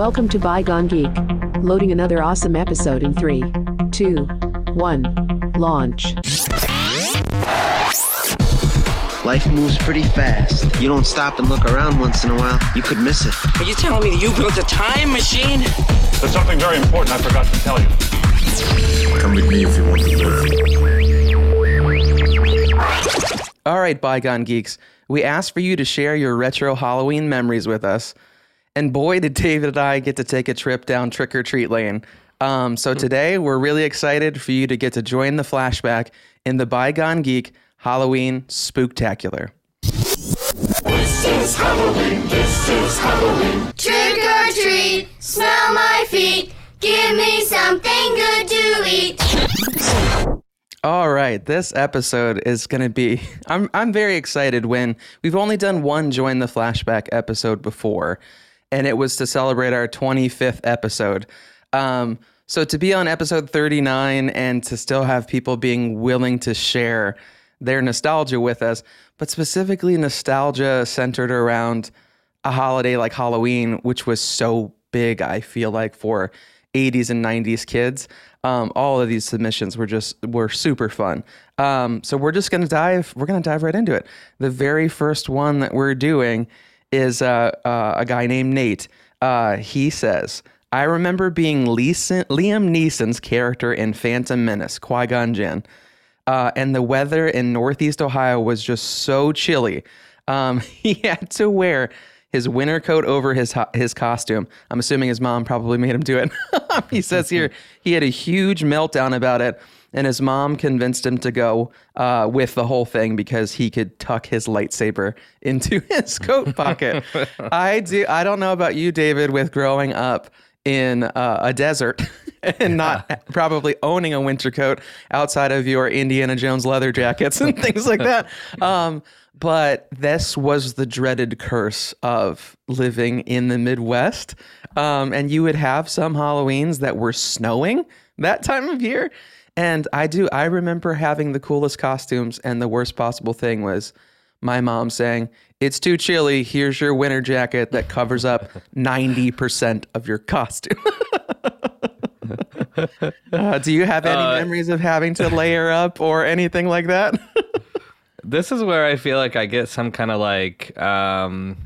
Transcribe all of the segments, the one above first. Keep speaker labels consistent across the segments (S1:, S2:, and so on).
S1: Welcome to Bygone Geek. Loading another awesome episode in 3, 2, 1. Launch.
S2: Life moves pretty fast. You don't stop and look around once in a while, you could miss it.
S3: Are you telling me that you built a time machine?
S4: There's something very important I forgot to tell you.
S5: Come with me if you want to live.
S6: All right, Bygone Geeks, we asked for you to share your retro Halloween memories with us. And boy, did David and I get to take a trip down trick or treat lane. Um, so today, we're really excited for you to get to join the flashback in the Bygone Geek Halloween Spooktacular. This is Halloween, this is Halloween.
S7: Trick or treat, smell my feet, give me something good to eat.
S6: All right, this episode is going to be. I'm I'm very excited. When we've only done one join the flashback episode before, and it was to celebrate our 25th episode. Um, so to be on episode 39 and to still have people being willing to share their nostalgia with us, but specifically nostalgia centered around a holiday like Halloween, which was so big. I feel like for 80s and 90s kids. Um, all of these submissions were just were super fun. Um, so we're just gonna dive. We're gonna dive right into it. The very first one that we're doing is uh, uh, a guy named Nate. Uh, he says, "I remember being Leeson, Liam Neeson's character in Phantom Menace, Qui Gon Jinn, uh, and the weather in Northeast Ohio was just so chilly. Um, he had to wear." his winter coat over his his costume. I'm assuming his mom probably made him do it. he says here he had a huge meltdown about it, and his mom convinced him to go uh, with the whole thing because he could tuck his lightsaber into his coat pocket. I do. I don't know about you, David, with growing up in uh, a desert. and not probably owning a winter coat outside of your Indiana Jones leather jackets and things like that. Um, but this was the dreaded curse of living in the Midwest. Um, and you would have some Halloweens that were snowing that time of year. And I do, I remember having the coolest costumes, and the worst possible thing was my mom saying, It's too chilly. Here's your winter jacket that covers up 90% of your costume. uh, do you have any memories of having to layer up or anything like that?
S8: This is where I feel like I get some kind of like um,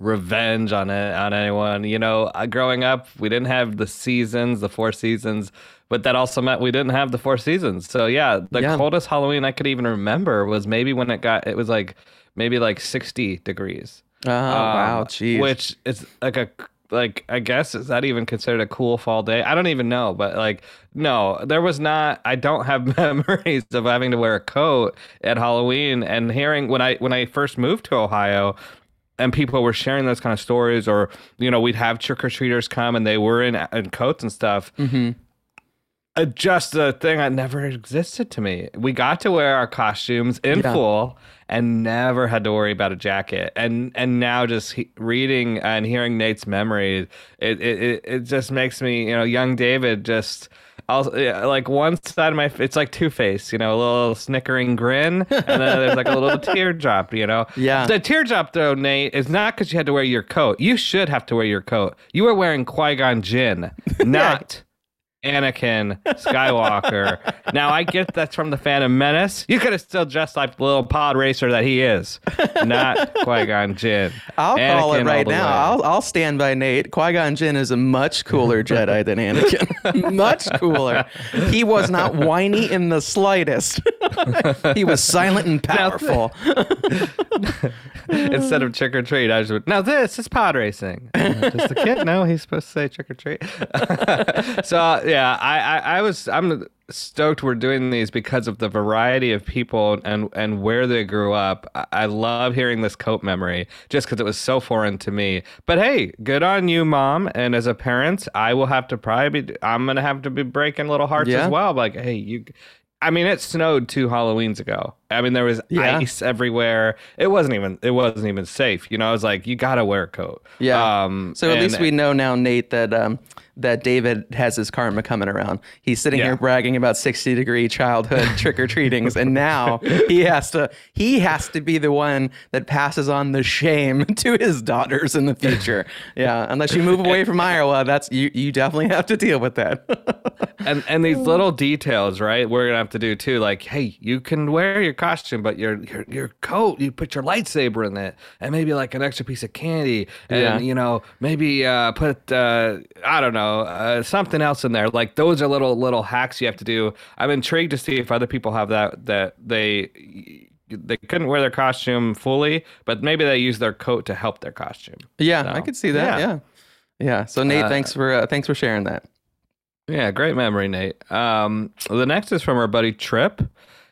S8: revenge on it on anyone. You know, uh, growing up, we didn't have the seasons, the four seasons, but that also meant we didn't have the four seasons. So yeah, the
S6: Yeah.
S8: coldest Halloween I could even remember was maybe when it got it was like maybe like sixty degrees.
S6: Oh, wow.
S8: Um,
S6: Jeez.
S8: Which is like a like I guess is that even considered a cool fall day? I don't even know, but like no, there was not. I don't have memories of having to wear a coat at Halloween and hearing when I when I first moved to Ohio. And people were sharing those kind of stories, or you know, we'd have trick or treaters come, and they were in in coats and stuff uh, just a thing that never existed to me. We got to wear our costumes in
S6: Yeah.
S8: full and never had to worry about a jacket. And and now just he- reading and hearing Nate's memories, it, it it just makes me, you know, young David just. Also, yeah, like one side of my, it's like Two Face, you know, a little snickering grin, and then there's like a little teardrop, you know.
S6: Yeah.
S8: The teardrop, though, Nate, is not because you had to wear your coat. You should have to wear your coat. You were wearing Qui Gon Jinn, not Anakin Skywalker. now I get that's from the Phantom Menace. You could have still dressed like the little pod racer that he is, not Qui Gon Jinn.
S6: I'll call it right now. I'll, I'll stand by Nate. Qui Gon Jinn is a much cooler Jedi than Anakin. much cooler. He was not whiny in the slightest. he was silent and powerful.
S8: Instead of trick or treat, I just now this is pod racing. Uh, Does the kid know he's supposed to say trick or treat? so uh, yeah, I, I, I was I'm stoked we're doing these because of the variety of people and and where they grew up. I, I love hearing this coat memory just because it was so foreign to me. But hey, good on you, mom. And as a parent, I will have to probably be I'm gonna have to be breaking little hearts
S6: Yeah.
S8: as well. Like, hey, you. I mean, it snowed two Halloweens ago. I mean, there was
S6: Yeah.
S8: ice everywhere. It wasn't even it wasn't even safe. You know, I was like, you gotta wear a coat.
S6: Yeah.
S8: Um,
S6: so at
S8: and-
S6: least we know now, Nate, that um, that David has his karma coming around. He's sitting
S8: Yeah.
S6: here bragging about 60 degree childhood trick or treatings, and now he has to he has to be the one that passes on the shame to his daughters in the future. Yeah, unless you move away from Iowa, that's you you definitely have to deal with that.
S8: and and these little details, right? We're gonna have to do too. Like, hey, you can wear your costume, but your your your coat, you put your lightsaber in it, and maybe like an extra piece of candy, and
S6: Yeah.
S8: you know maybe uh, put uh, I don't know uh, something else in there. Like those are little little hacks you have to do. I'm intrigued to see if other people have that that they. They couldn't wear their costume fully, but maybe they use their coat to help their costume.
S6: yeah,
S8: So,
S6: I could see that.
S8: yeah.
S6: Yeah, yeah. So Nate,
S8: Uh,
S6: thanks for uh, thanks for sharing that.
S8: Yeah, great memory, Nate. Um, the next is from our buddy Trip.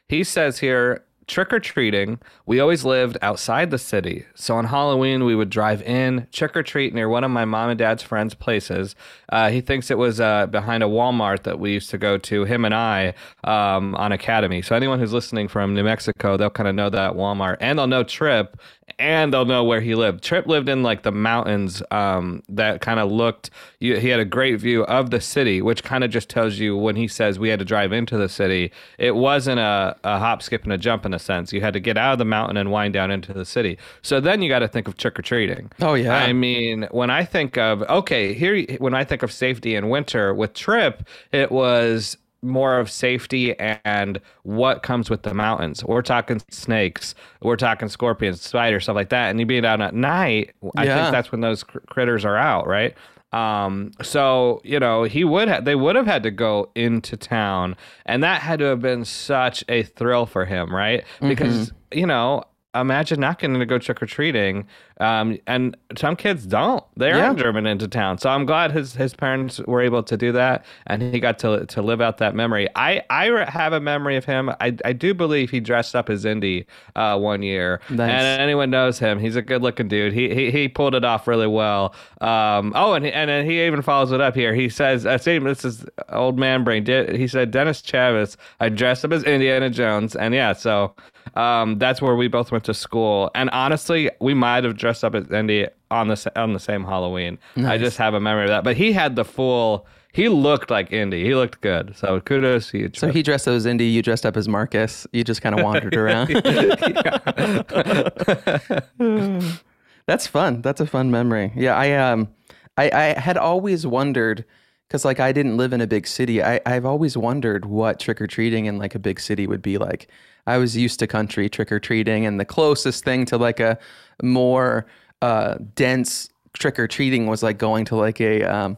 S8: He says here, trick or treating, we always lived outside the city. So on Halloween, we would drive in, trick or treat near one of my mom and dad's friends' places. Uh, he thinks it was uh, behind a Walmart that we used to go to, him and I, um, on Academy. So anyone who's listening from New Mexico, they'll kind of know that Walmart and they'll know Trip and they'll know where he lived. Trip lived in like the mountains um, that kind of looked, you, he had a great view of the city, which kind of just tells you when he says we had to drive into the city, it wasn't a, a hop, skip, and a jump in a sense. You had to get out of the mountain and wind down into the city. So then you got to think of trick or treating.
S6: Oh, yeah.
S8: I mean, when I think of, okay, here, when I think of safety in winter with Trip, it was more of safety and what comes with the mountains. We're talking snakes, we're talking scorpions, spiders, stuff like that. And you being out at night, I
S6: Yeah.
S8: think that's when those cr- critters are out, right? Um, so you know, he would have, they would have had to go into town, and that had to have been such a thrill for him, right? Because you know, imagine not getting to go trick or treating. Um, and some kids don't. They aren't
S6: Yeah.
S8: driven into town. So I'm glad his his parents were able to do that, and he got to to live out that memory. I I have a memory of him. I I do believe he dressed up as Indy uh, one year.
S6: Nice.
S8: And anyone knows him, he's a good looking dude. He he he pulled it off really well. Um, oh, and he, and he even follows it up here. He says, uh, see this is old man brain. He said, Dennis Chavez, I dressed up as Indiana Jones, and yeah, so um, that's where we both went to school. And honestly, we might have dressed up as Indy on the on the same Halloween. I just have a memory of that. But he had the full. He looked like Indy. He looked good. So kudos to you.
S6: So he dressed up as Indy, you dressed up as Marcus. You just kind of wandered around. That's fun. That's a fun memory. Yeah, I um, I, I had always wondered because like I didn't live in a big city. I I've always wondered what trick or treating in like a big city would be like. I was used to country trick or treating, and the closest thing to like a more uh, dense trick or treating was like going to like a um,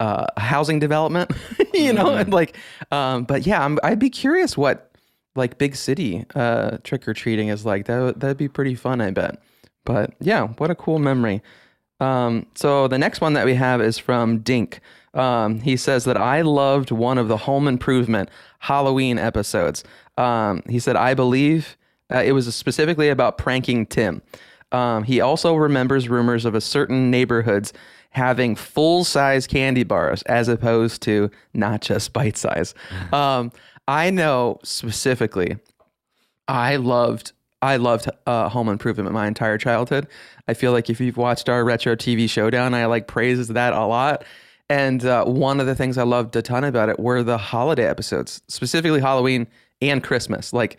S6: uh, housing development, you know, and like, um, but yeah, I'm, I'd be curious what like big city uh, trick or treating is like. That would- that'd be pretty fun, I bet. But yeah, what a cool memory. Um, so the next one that we have is from Dink. Um, he says that I loved one of the Home Improvement Halloween episodes. Um, he said I believe uh, it was specifically about pranking Tim. Um, he also remembers rumors of a certain neighborhoods having full size candy bars as opposed to not just bite size. Um, I know specifically I loved I loved uh, Home Improvement my entire childhood. I feel like if you've watched our retro TV showdown, I like praises that a lot. And uh, one of the things I loved a ton about it were the holiday episodes, specifically Halloween and Christmas. Like,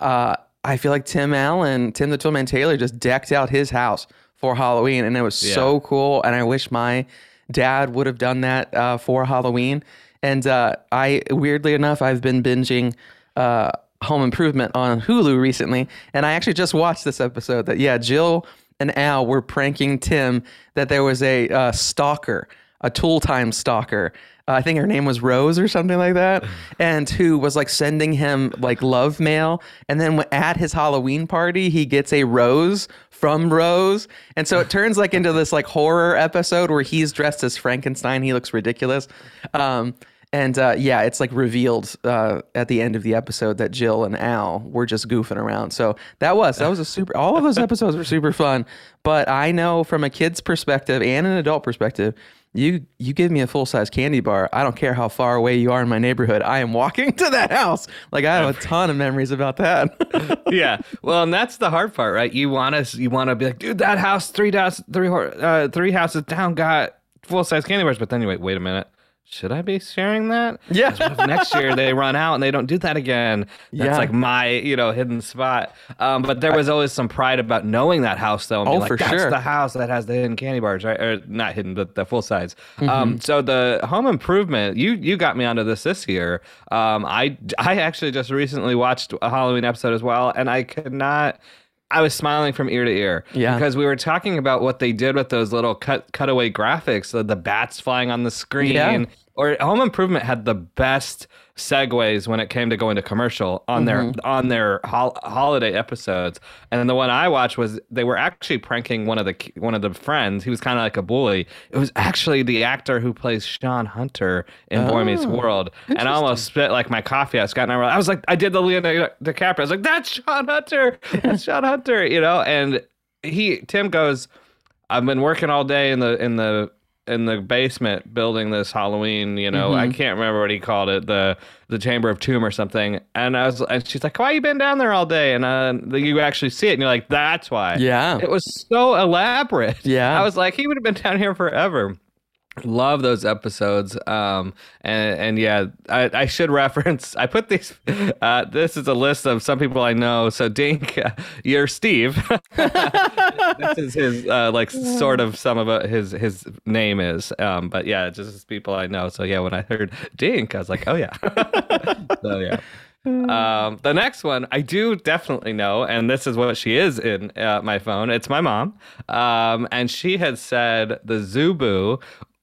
S6: uh, I feel like Tim Allen, Tim the Toolman Taylor, just decked out his house for Halloween, and it was so cool. And I wish my dad would have done that uh, for Halloween. And uh, I, weirdly enough, I've been binging uh, Home Improvement on Hulu recently, and I actually just watched this episode. That yeah, Jill and Al were pranking Tim that there was a uh, stalker, a tool time stalker. Uh, I think her name was Rose or something like that, and who was like sending him like love mail. And then at his Halloween party, he gets a rose from Rose, and so it turns like into this like horror episode where he's dressed as Frankenstein. He looks ridiculous. Um, and uh, yeah, it's like revealed uh, at the end of the episode that Jill and Al were just goofing around. So that was that was a super. All of those episodes were super fun. But I know from a kid's perspective and an adult perspective, you you give me a full size candy bar. I don't care how far away you are in my neighborhood. I am walking to that house. Like I have a ton of memories about that.
S8: yeah. Well, and that's the hard part, right? You want to you want to be like, dude, that house three house three uh, three houses down got full size candy bars, but then you wait, wait a minute. Should I be sharing that?
S6: Yeah.
S8: 'Cause what if next year they run out and they don't do that again. That's
S6: Yeah.
S8: like my, you know, hidden spot. Um, but there was always some pride about knowing that house though.
S6: Oh,
S8: like,
S6: for
S8: That's
S6: sure.
S8: the house that has the hidden candy bars, right? Or not hidden, but the full size.
S6: Mm-hmm.
S8: Um, so the home improvement, you you got me onto this this year. Um, I I actually just recently watched a Halloween episode as well, and I could not. I was smiling from ear to ear
S6: Yeah.
S8: because we were talking about what they did with those little cut cutaway graphics, the, the bats flying on the screen.
S6: Yeah.
S8: Or Home Improvement had the best segues when it came to going to commercial on their
S6: Mm-hmm.
S8: on their hol- holiday episodes. And then the one I watched was they were actually pranking one of the one of the friends. He was kind of like a bully. It was actually the actor who plays Shawn Hunter in Boy Meets
S6: Oh,
S8: World. And I almost spit like my coffee out. Scott and I were. I was like, I did the Leonardo DiCaprio. I was like, that's Shawn Hunter. That's Shawn Hunter. You know. And he Tim goes. I've been working all day in the in the in the basement building this Halloween, you know, I can't remember what he called it, the the Chamber of Tomb or something. And I was and she's like, Why you been down there all day? And uh you actually see it and you're like, That's why.
S6: Yeah.
S8: It was so elaborate.
S6: Yeah.
S8: I was like, he would have been down here forever. Love those episodes. Um and and yeah, I, I should reference I put these uh this is a list of some people I know. So Dink, you're Steve. this is his uh, like sort of some of it, his his name is um but yeah just people i know so yeah when i heard dink i was like oh yeah so yeah um the next one i do definitely know and this is what she is in uh, my phone it's my mom um and she had said the Zoo Boo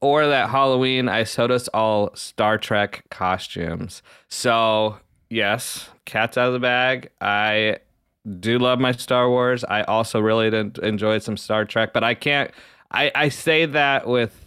S8: or that halloween i sewed us all star trek costumes so yes cat's out of the bag i do love my Star Wars. I also really enjoyed some Star Trek, but I can't. I I say that with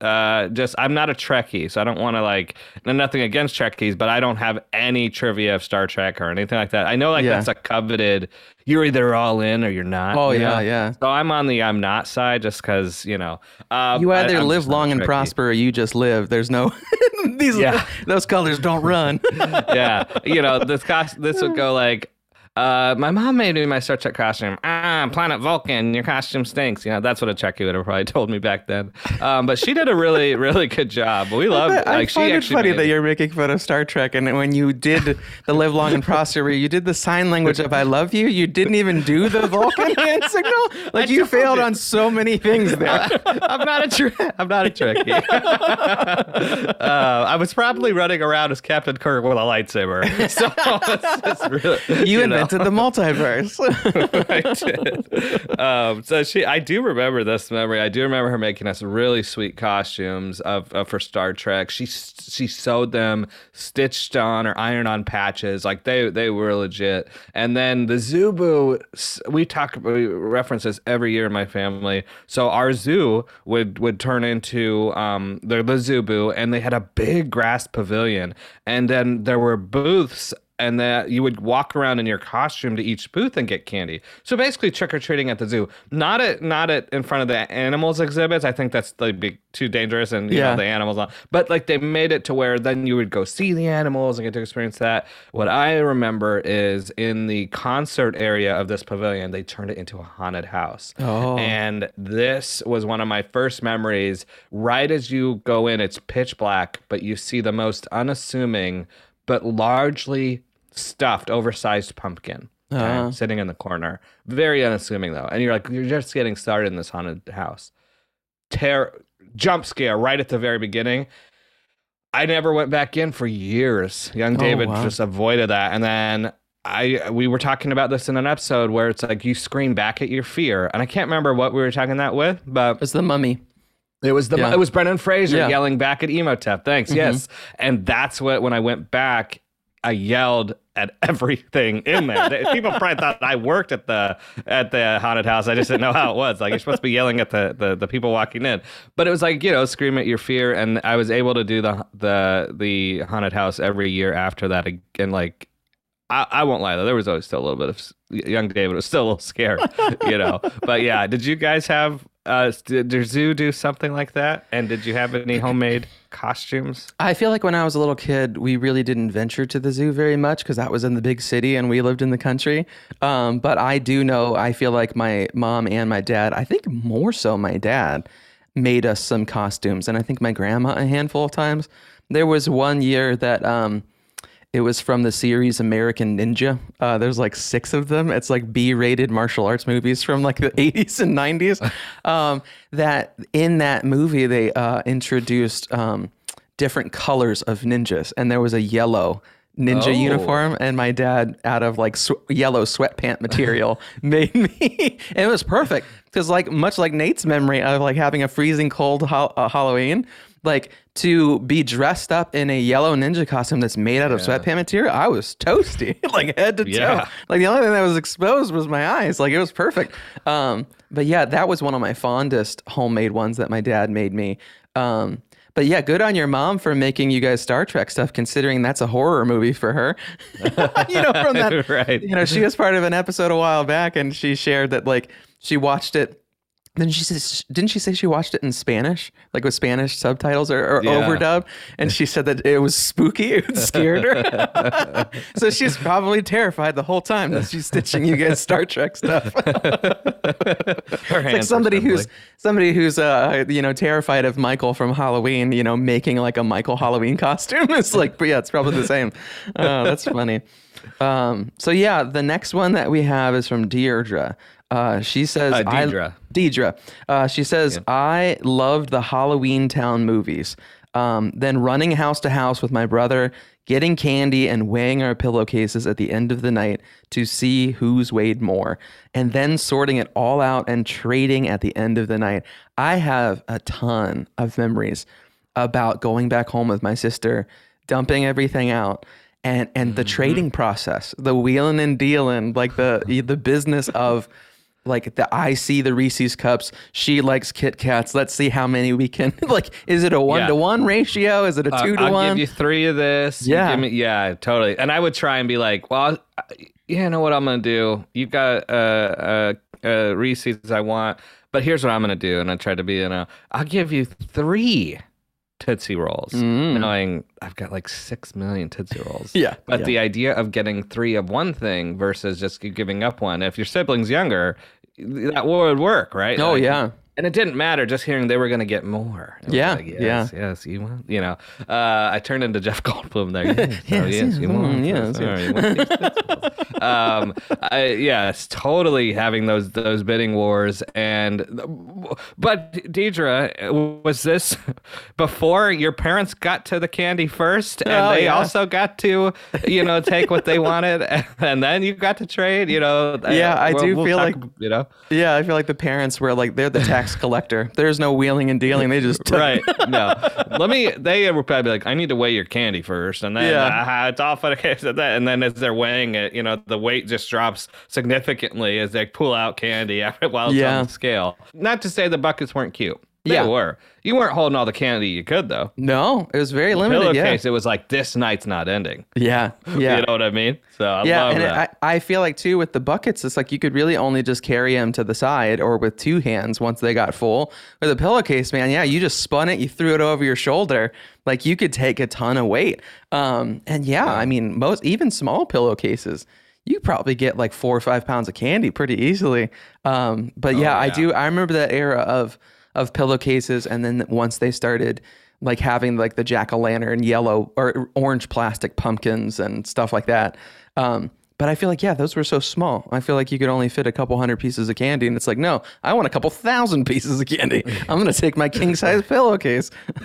S8: uh just I'm not a Trekkie, so I don't want to like nothing against Trekkies, but I don't have any trivia of Star Trek or anything like that. I know like
S6: Yeah.
S8: that's a coveted. You're either all in or you're not.
S6: Oh,
S8: you
S6: yeah,
S8: know?
S6: yeah.
S8: So I'm on the I'm not side just because you know. Uh,
S6: You either
S8: I'm
S6: live long and prosper or you just live. There's no these
S8: Yeah.
S6: those colors don't run.
S8: yeah, you know this cost. This would go like. Uh, my mom made me my Star Trek costume. Ah, Planet Vulcan, your costume stinks. You know, that's what a Trekkie would have probably told me back then. Um, but she did a really, really good job. We loved it.
S6: I
S8: Like she
S6: find it funny that you're making fun of Star Trek, and when you did the "Live Long and Prosper," where you did the sign language of "I love you," you didn't even do the Vulcan hand signal. Like you failed on so many things there.
S8: I'm not a tre- I'm not a Trekkie. uh, I was probably running around as Captain Kirk with a lightsaber. So it's just really,
S6: You,
S8: know.
S6: Invented the multiverse.
S8: I did. Um, so she, I do remember this memory. I do remember her making us really sweet costumes of, of for Star Trek. She she sewed them, stitched on or ironed on patches. Like they they were legit. And then the Zoo Boo, we talk we reference this every year in my family. So our zoo would would turn into um the the Zubu, and they had a big grass pavilion, and then there were booths and that you would walk around in your costume to each booth and get candy. So basically, trick or treating at the zoo, not at not at in front of the animals exhibits. I think that's like be too dangerous and you
S6: Yeah.
S8: know the animals on. But like they made it to where then you would go see the animals and get to experience that. What I remember is in the concert area of this pavilion, they turned it into a haunted house.
S6: Oh.
S8: And this was one of my first memories. Right as you go in, it's pitch black, but you see the most unassuming but largely stuffed, oversized pumpkin okay,
S6: Uh-huh.
S8: sitting in the corner. Very unassuming though, and you're like, you're just getting started in this haunted house. Terror, jump scare right at the very beginning. I never went back in for years. Young
S6: Oh,
S8: David
S6: wow.
S8: just avoided that, and then. I we were talking about this in an episode where it's like you scream back at your fear, and I can't remember what we were talking that with, but
S6: It's the mummy.
S8: it was the
S6: Yeah.
S8: it was Brendan Fraser
S6: Yeah. Mm-hmm.
S8: yelling back at Imhotep. Thanks, yes, and that's what when I went back, I yelled at everything in there. People probably thought I worked at the at the haunted house. I just didn't know how it was. Like you're supposed to be yelling at the the, the people walking in, but it was like you know scream at your fear. And I was able to do the the the haunted house every year after that. And like I, I won't lie though, there was always still a little bit of young David was still a little scared, you know. But yeah, did you guys have uh did your zoo do something like that? And did you have any homemade costumes?
S6: I feel like when I was a little kid, we really didn't venture to the zoo very much because that was in the big city and we lived in the country. Um, but I do know, I feel like my mom and my dad, I think more so my dad, made us some costumes, and I think my grandma a handful of times. There was one year that um, it was from the series American Ninja. Uh, there's like six of them. It's like B-rated martial arts movies from like the 80s and 90s. Um, that in that movie they uh, introduced um, different colors of ninjas, and there was a yellow ninja
S8: Oh.
S6: uniform, and my dad, out of like sw- yellow sweatpant material, made me. and it was perfect because, like, much like Nate's memory of like having a freezing cold ho- uh, Halloween, like to be dressed up in a yellow ninja costume that's made out of sweatpant material, I was toasty, like head to toe.
S8: Yeah.
S6: Like the only thing that was exposed was my eyes. Like it was perfect. Um, but yeah, that was one of my fondest homemade ones that my dad made me. Um, but yeah, good on your mom for making you guys Star Trek stuff, considering that's a horror movie for her. you know, from that,
S8: Right.
S6: You know, she was part of an episode a while back, and she shared that like she watched it. Then she says, didn't she say she watched it in Spanish, like with Spanish subtitles or, or
S8: Yeah.
S6: overdub? And she said that it was spooky, it scared her. so she's probably terrified the whole time that she's stitching you guys Star Trek stuff. Like somebody who's somebody who's uh you know terrified of Michael from Halloween, you know, making like a Michael Halloween costume. It's like, but yeah, it's probably the same. Oh, that's funny. Um, so yeah, the next one that we have is from Deirdre. Uh, she says,
S8: Uh,
S6: I-
S8: Deidre.
S6: Deidre. Uh, she says, I loved the Halloween Town movies. Um, then running house to house with my brother, getting candy and weighing our pillowcases at the end of the night to see who's weighed more, and then sorting it all out and trading at the end of the night. I have a ton of memories about going back home with my sister, dumping everything out. And, and the trading process, the wheeling and dealing, like the the business of like the I see the Reese's cups. She likes Kit Kats. Let's see how many we can. Like, is it a one to one ratio? Is it a
S8: Uh,
S6: two to one?
S8: I'll
S6: one?
S8: give you three of this. You
S6: Yeah.
S8: give me- yeah, totally. And I would try and be like, well, I, yeah, you know what I'm gonna do? You've got uh, uh, uh, Reese's I want, but here's what I'm gonna do. And I tried to be, you know, I'll give you three Tootsie Rolls, knowing I've got like six million Tootsie Rolls.
S6: Mm. Yeah,
S8: But
S6: yeah.
S8: the idea of getting three of one thing versus just giving up one, if your sibling's younger, that would work, right?
S6: Oh,
S8: Like,
S6: yeah.
S8: And it didn't matter just hearing they were going to get more.
S6: Yeah,
S8: like, yes,
S6: yeah.
S8: yes, you want, you know. Uh, I turned into Jeff Goldblum there. Yes, oh,
S6: Yes,
S8: yes, you
S6: mm, yes,
S8: this, all right, you want these vegetables. um, I, yeah, it's totally having those those bidding wars. And but Deidre, was this before your parents got to the candy first, and
S6: Oh,
S8: they
S6: yeah.
S8: also got to, you know, take what they wanted, and then you got to trade. You know.
S6: Yeah, I
S8: we'll-
S6: do
S8: we'll
S6: feel
S8: talk,
S6: like-
S8: you know.
S6: yeah, I feel like the parents were like they're the tax collector. There's no wheeling and dealing. They just took
S8: right. No. Let me. They were probably like, I need to weigh your candy first, and then
S6: Yeah.
S8: it's off the case of that. And then as they're weighing it, you know, the weight just drops significantly as they pull out candy after while it's
S6: Yeah.
S8: on the scale. Not to say the buckets weren't cute. They
S6: Yeah.
S8: were. You weren't holding all the candy you could though.
S6: No, it was very limited. Yeah,
S8: Pillowcase, it was like this night's not ending.
S6: yeah, yeah.
S8: You know what I mean? So I
S6: yeah, and it. I, I feel like too with the buckets, it's like you could really only just carry them to the side or with two hands once they got full. With a pillowcase, man, yeah, you just spun it, you threw it over your shoulder, like you could take a ton of weight. Um, and yeah, I mean, most even small pillowcases, you probably get like four or five pounds of candy pretty easily. Um, but yeah, I do. I remember that era of of pillowcases, and then once they started like having like the jack o' lantern yellow or orange plastic pumpkins and stuff like that. Um, but I feel like yeah, those were so small. I feel like you could only fit a couple hundred pieces of candy, and it's like no, I want a couple thousand pieces of candy. I'm gonna take my king size pillowcase.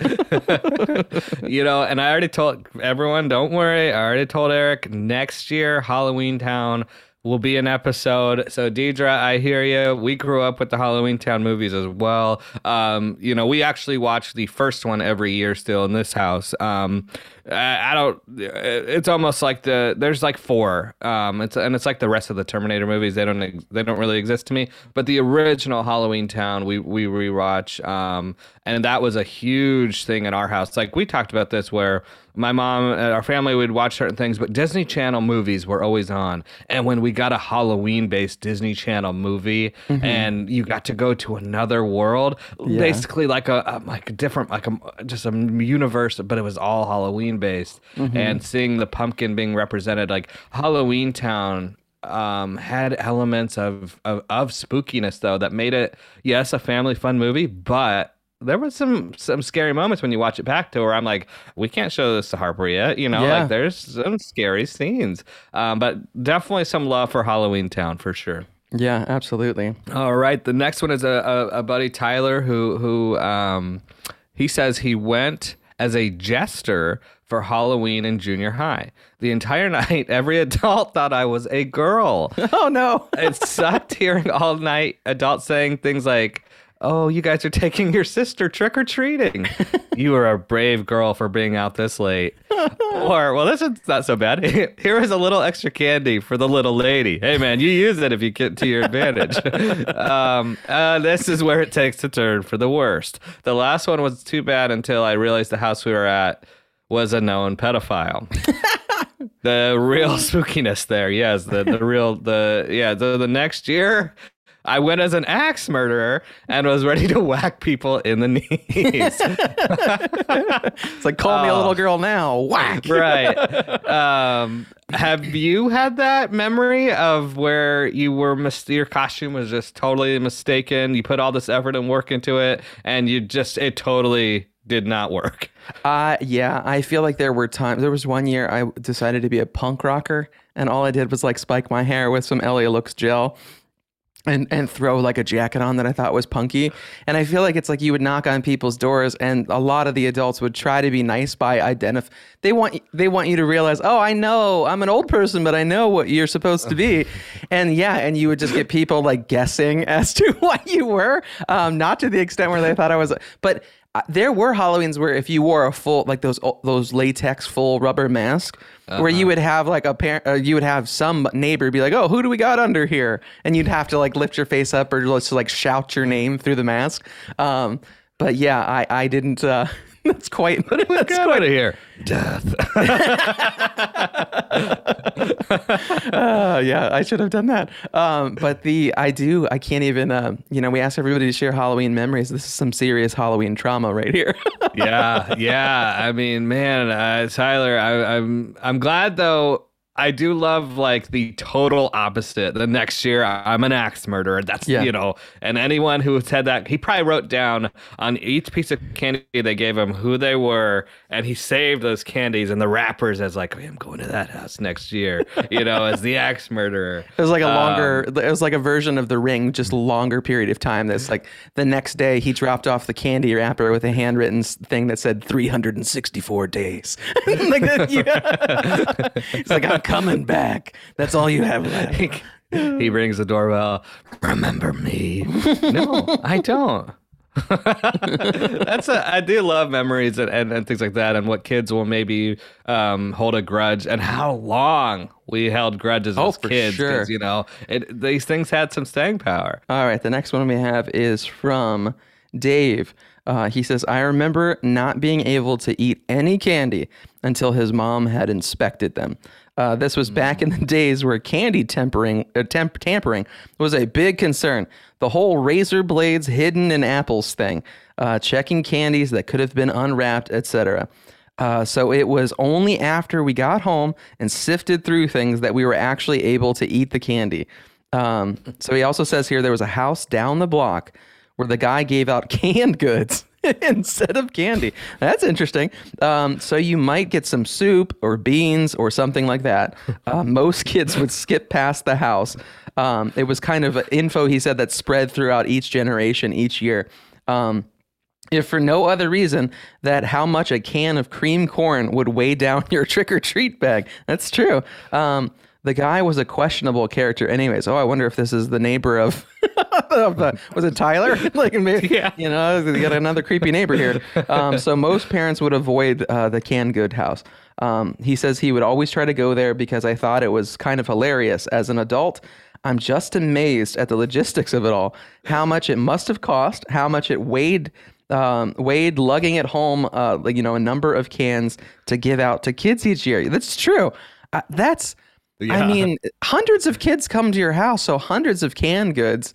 S8: you know, and I already told everyone, don't worry. I already told Eric next year, Halloween Town will be an episode. So, Deidre, I hear you. We grew up with the Halloween Town movies as well. Um, you know, we actually watch the first one every year still in this house. Um, I, I don't. It's almost like the there's like four. Um, it's and it's like the rest of the Terminator movies. They don't they don't really exist to me. But the original Halloween Town we we rewatch. Um, and that was a huge thing in our house. Like we talked about this where my mom and our family would watch certain things, but Disney Channel movies were always on. And when we got a Halloween based Disney Channel movie mm-hmm. and you got to go to another world, basically like a, a like a different like a just a universe, but it was all Halloween based. Mm-hmm. And seeing the pumpkin being represented like Halloween Town um had elements of, of of spookiness though that made it yes a family fun movie but there was some some scary moments when you watch it back to where I'm like, we can't show this to Harper yet. You know,
S6: Yeah.
S8: like there's some scary scenes. Um, but definitely some love for Halloween Town for sure.
S6: Yeah, absolutely.
S8: All right. The next one is a, a, a buddy Tyler who who um he says he went as a jester for Halloween in junior high. The entire night, every adult thought I was a girl.
S6: Oh no.
S8: it sucked hearing all night adults saying things like, "Oh, you guys are taking your sister trick or treating. you are a brave girl for being out this late." or, "Well, this is not so bad. Here is a little extra candy for the little lady. Hey, man, you use it if you get to your advantage." um, uh, this is where it takes a turn for the worst. The last one was too bad until I realized the house we were at was a known pedophile the real spookiness there. Yes, the the real the yeah the the next year. I went as an axe murderer and was ready to whack people in the knees.
S6: It's like call me a little girl now. Whack.
S8: right. Um, have you had that memory of where you were mis- your costume was just totally mistaken? You put all this effort and work into it, and you just it totally did not work.
S6: Uh yeah, I feel like there were times there was one year I decided to be a punk rocker and all I did was like spike my hair with some LA Looks gel and and throw like a jacket on that I thought was punky. And I feel like it's like you would knock on people's doors and a lot of the adults would try to be nice by identify they want they want you to realize, "Oh, I know. I'm an old person, but I know what you're supposed to be." and yeah, and you would just get people like guessing as to what you were. Um not to the extent where they thought I was but there were Halloweens where if you wore a full like those those latex full rubber mask, where you would have like a parent, uh, you would have some neighbor be like, "Oh, who do we got under here?" and you'd have to like lift your face up or just like shout your name through the mask. Um, but yeah, I I didn't. Uh, that's quite. That's
S8: Get
S6: quite
S8: out of here. Death.
S6: uh, yeah, I should have done that. Um, but the I do I can't even. Uh, you know, we asked everybody to share Halloween memories. This is some serious Halloween trauma right here.
S8: yeah, yeah. I mean, man, uh, Tyler, I, I'm I'm glad though. I do love like the total opposite. The next year, I'm an axe murderer. That's
S6: Yeah.
S8: you know, and anyone who said that, he probably wrote down on each piece of candy they gave him who they were, and he saved those candies and the wrappers as like, "Okay, I'm going to that house next year. You know, as the axe murderer.
S6: It was like a longer.
S8: Um,
S6: it was like a version of the ring, just longer period of time. That's like the next day he dropped off the candy wrapper with a handwritten thing that said 364 days. like that, you- He's like, I'm coming back. That's all you have left.
S8: he rings the doorbell. Remember me? no, I don't. That's a, I do love memories and, and, and things like that, and what kids will maybe um, hold a grudge, and how long we held grudges
S6: Oh,
S8: as
S6: for sure.
S8: You know, it, these things had some staying power.
S6: All right, the next one we have is from Dave. Uh, he says, I remember not being able to eat any candy until his mom had inspected them. Uh, this was back in the days where candy tempering, uh, temp- tampering was a big concern. The whole razor blades hidden in apples thing, uh, checking candies that could have been unwrapped, etc. Uh, so it was only after we got home and sifted through things that we were actually able to eat the candy. Um, so he also says here there was a house down the block where the guy gave out canned goods instead of candy. That's interesting. Um, so you might get some soup or beans or something like that. Uh, most kids would skip past the house. Um, it was kind of info he said that spread throughout each generation each year. Um, if for no other reason that how much a can of cream corn would weigh down your trick or treat bag. That's true. Um, the guy was a questionable character, anyways. Oh, I wonder if this is the neighbor of, of the, was it Tyler? like, maybe,
S8: Yeah.
S6: you know, we got another creepy neighbor here. Um, so most parents would avoid uh, the canned good house. Um, he says he would always try to go there because I thought it was kind of hilarious. As an adult, I'm just amazed at the logistics of it all. How much it must have cost, how much it weighed um, weighed lugging at home, uh, you know, a number of cans to give out to kids each year. That's true. Uh, that's, I mean, hundreds of kids come to your house, so hundreds of canned goods.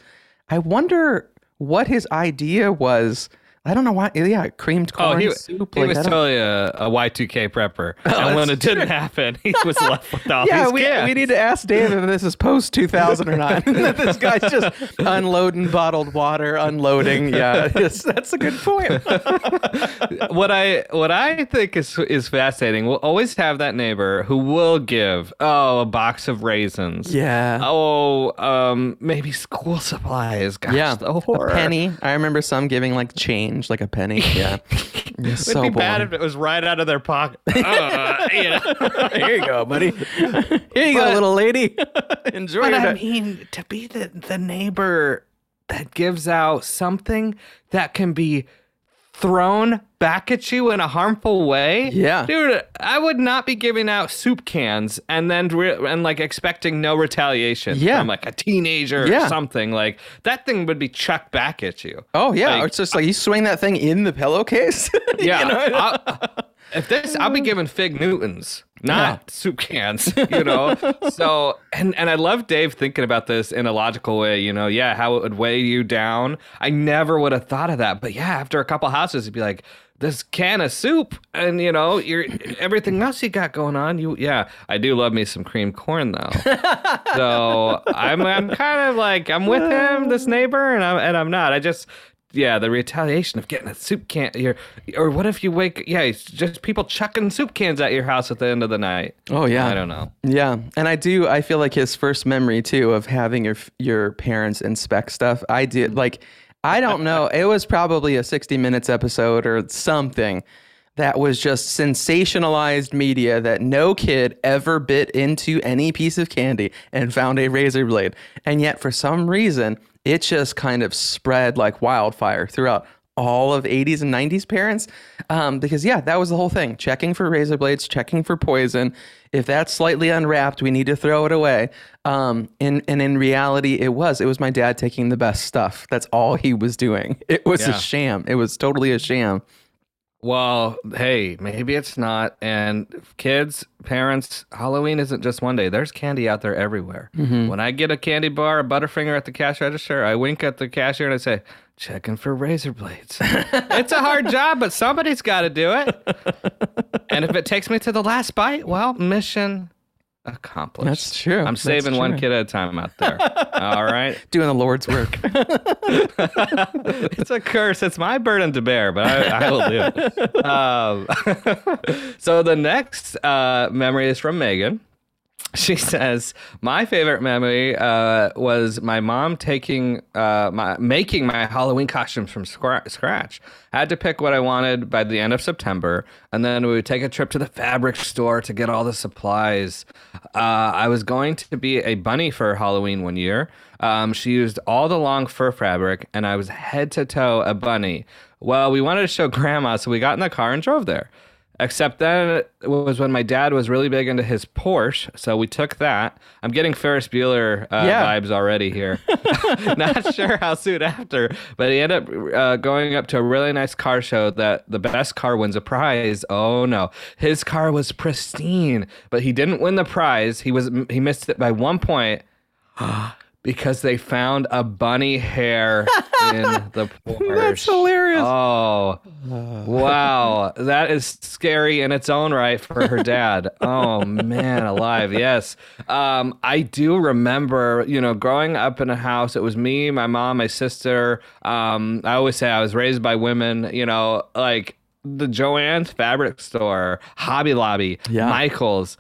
S6: I wonder what his idea was. I don't know why. Yeah, creamed
S8: Oh,
S6: corn
S8: he,
S6: soup.
S8: he
S6: like,
S8: was totally a, a Y2K prepper. and when it didn't happen, he was left with all
S6: yeah,
S8: these
S6: we,
S8: cans.
S6: we need to ask Dave if this is post 2009. this guy's just unloading bottled water, unloading. Yeah, that's a good point.
S8: what I what I think is is fascinating. We'll always have that neighbor who will give oh a box of raisins.
S6: Yeah.
S8: Oh, um, maybe school supplies. Gosh,
S6: yeah, a penny. I remember some giving like change, like a penny. Yeah, It's
S8: It'd
S6: so
S8: be bad
S6: boring.
S8: if it was right out of their pocket. Uh, you know?
S6: Here you go, buddy. Here you go,
S8: But-
S6: little lady. Enjoy
S8: But
S6: your
S8: I
S6: day.
S8: mean, to be the, the neighbor that gives out something that can be thrown back at you in a harmful way.
S6: Yeah.
S8: dude, I would not be giving out soup cans and then re- and like expecting no retaliation
S6: Yeah.
S8: from like a teenager
S6: Yeah.
S8: or something. Like that thing would be chucked back at you.
S6: Oh yeah,
S8: Like,
S6: it's just like you swing that thing in the pillowcase.
S8: yeah.
S6: You know?
S8: If this, I'll be giving Fig Newtons, not soup cans. You know. so, and and I love Dave thinking about this in a logical way. You know, yeah, how it would weigh you down. I never would have thought of that, but yeah, after a couple houses, it'd be like. This can of soup, and you know, you're everything else you got going on. You, yeah, I do love me some cream corn though. so I'm, I'm kind of like I'm with him, this neighbor, and I'm, and I'm not. I just, yeah, the retaliation of getting a soup can. Your, or what if you wake? Yeah, it's just people chucking soup cans at your house at the end of the night.
S6: Oh yeah.
S8: I don't know.
S6: Yeah, and I do. I feel like his first memory too of having your your parents inspect stuff. I did mm. like. I don't know. It was probably a 60 minutes episode or something that was just sensationalized media that no kid ever bit into any piece of candy and found a razor blade. And yet, for some reason, it just kind of spread like wildfire throughout all of 80s and 90s parents. Um, because yeah that was the whole thing. Checking for razor blades checking for poison. If that's slightly unwrapped we need to throw it away. Um, and, and in reality it was. It was my dad taking the best stuff. That's all he was doing. It was
S8: Yeah.
S6: a sham. It was totally a sham
S8: Well, hey, maybe it's not. And kids, parents, Halloween isn't just one day. There's candy out there everywhere. Mm-hmm. When I get a candy bar, a Butterfinger at the cash register, I wink at the cashier and I say, checking for razor blades. it's a hard job, but somebody's got to do it. and if it takes me to the last bite, well, mission accomplished.
S6: That's true.
S8: I'm
S6: That's
S8: saving one kid at a time out there. All right.
S6: doing the lord's work
S8: it's a curse. It's my burden to bear, but I, I will do it. Um, so the next uh, memory is from Megan. She says, "My favorite memory uh, was my mom taking uh, my making my Halloween costumes from scra- scratch. I had to pick what I wanted by the end of September, and then we would take a trip to the fabric store to get all the supplies. Uh, I was going to be a bunny for Halloween one year. Um, she used all the long fur fabric, and I was head to toe a bunny. Well, we wanted to show Grandma, so we got in the car and drove there." Except then it was when my dad was really big into his Porsche, so we took that. I'm getting Ferris Bueller uh,
S6: Yeah.
S8: vibes already here. Not sure how soon after, but he ended up uh, going up to a really nice car show that the best car wins a prize. Oh no, his car was pristine, but he didn't win the prize. He was he missed it by one point. Because they found a bunny hair in the Porsche.
S6: That's hilarious.
S8: Oh, wow. That is scary in its own right for her dad. oh, man, alive. Yes. Um, I do remember, you know, growing up in a house, it was me, my mom, my sister. Um, I always say I was raised by women, you know, like the Joann's fabric store, Hobby Lobby,
S6: Yeah.
S8: Michael's.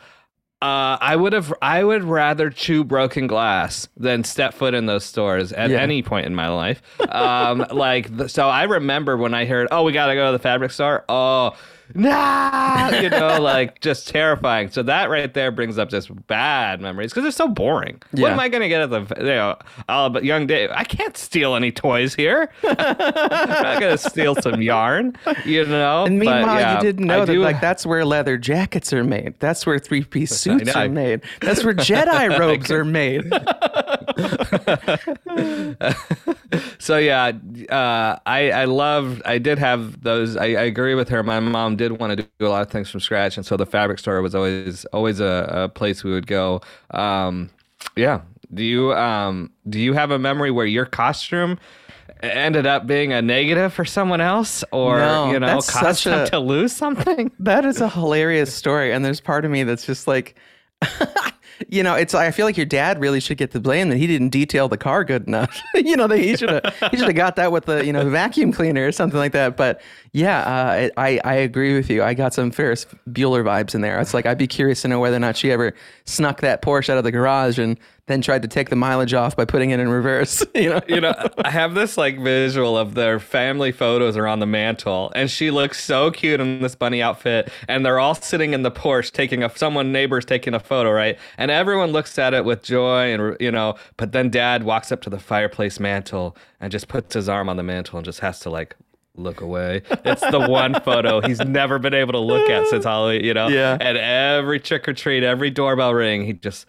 S8: Uh, I would have. I would rather chew broken glass than step foot in those stores at
S6: Yeah.
S8: any point in my life. Um, like so, I remember when I heard, "Oh, we gotta go to the fabric store." Oh, nah, you know, like just terrifying. So that right there brings up just bad memories because they're so boring. What am I gonna get at the you know? Uh, but young Dave, I can't steal any toys here. I'm not gonna steal some yarn, you know.
S6: and
S8: But,
S6: meanwhile
S8: yeah,
S6: you didn't
S8: I
S6: know that
S8: do-
S6: like that's where leather jackets are made that's where three-piece suits are made that's where jedi robes are made
S8: so yeah, uh, I I loved. I did have those. I, I agree with her. My mom did want to do a lot of things from scratch, and so the fabric store was always always a, a place we would go. Um, yeah. Do you um do you have a memory where your costume ended up being a negative for someone else or
S6: No,
S8: you know caused them
S6: a-
S8: to lose something
S6: That is a hilarious story, and there's part of me that's just like, you know, it's. I feel like your dad really should get the blame that he didn't detail the car good enough. you know, that he should have he should have got that with the you know vacuum cleaner or something like that. But yeah, uh, I I agree with you. I got some Ferris Bueller vibes in there. It's like I'd be curious to know whether or not she ever snuck that Porsche out of the garage and then tried to take the mileage off by putting it in reverse. You know,
S8: you know, I have this like visual of their family photos are on the mantle, and she looks so cute in this bunny outfit, and they're all sitting in the Porsche taking a someone neighbor's taking a photo, right? And everyone looks at it with joy, and you know, but then Dad walks up to the fireplace mantle and just puts his arm on the mantle and just has to like look away. It's the one photo he's never been able to look at since Halloween, you know?
S6: Yeah.
S8: And every trick or treat, every doorbell ring, he just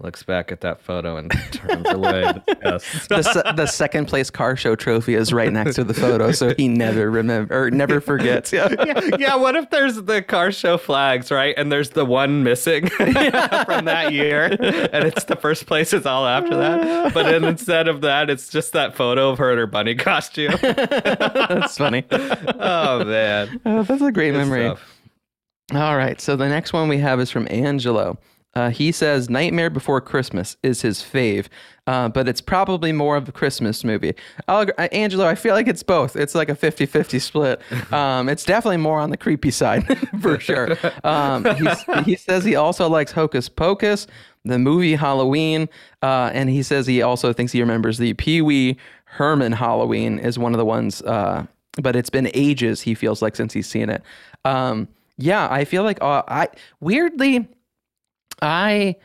S8: looks back at that photo and turns away. Yes.
S6: the, se- the second place car show trophy is right next to the photo, so he never remember or never forgets. Yeah.
S8: yeah, yeah, what if there's the car show flags, right? And there's the one missing from that year, and it's the first place is all after that. But then instead of that, it's just that photo of her in her bunny costume.
S6: That's funny.
S8: oh man,
S6: Oh, that's a great
S8: Good
S6: memory.
S8: stuff.
S6: All right. So the next one we have is from Angelo. Uh, he says Nightmare Before Christmas is his fave, uh, but it's probably more of a Christmas movie. I'll, uh, Angelo, I feel like it's both. It's like a 50 50 split. Um, it's definitely more on the creepy side, for sure. Um, he says he also likes Hocus Pocus, the movie Halloween, uh, and he says he also thinks he remembers the Pee Wee Herman Halloween is one of the ones, uh, but it's been ages, he feels like, since he's seen it. Um, yeah, I feel like uh, I weirdly, I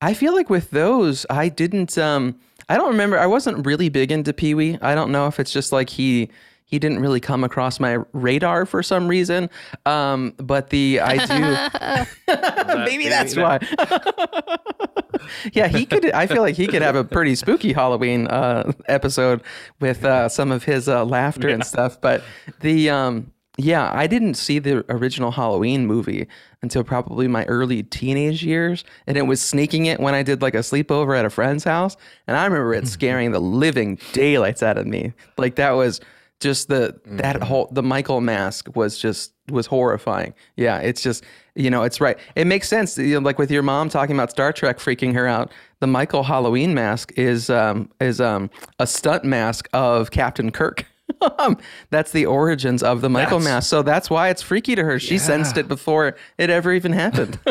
S6: I feel like with those I didn't um I don't remember I wasn't really big into Pee Wee. I don't know if it's just like he he didn't really come across my radar for some reason. Um, but the I do maybe that's why. yeah, he could. I feel like he could have a pretty spooky Halloween uh, episode with uh, some of his uh, laughter and stuff. But the um, yeah, I didn't see the original Halloween movie until probably my early teenage years, and it was sneaking it when I did like a sleepover at a friend's house, and I remember it scaring the living daylights out of me. Like that was just the that whole the Michael mask was just was horrifying. Yeah, it's just you know it's right. It makes sense. You know, like with your mom talking about Star Trek freaking her out. The Michael Halloween mask is um is um a stunt mask of Captain Kirk. Um, that's the origins of the Michael
S8: That's-
S6: mask. So that's why it's freaky to her. She sensed it before it ever even happened.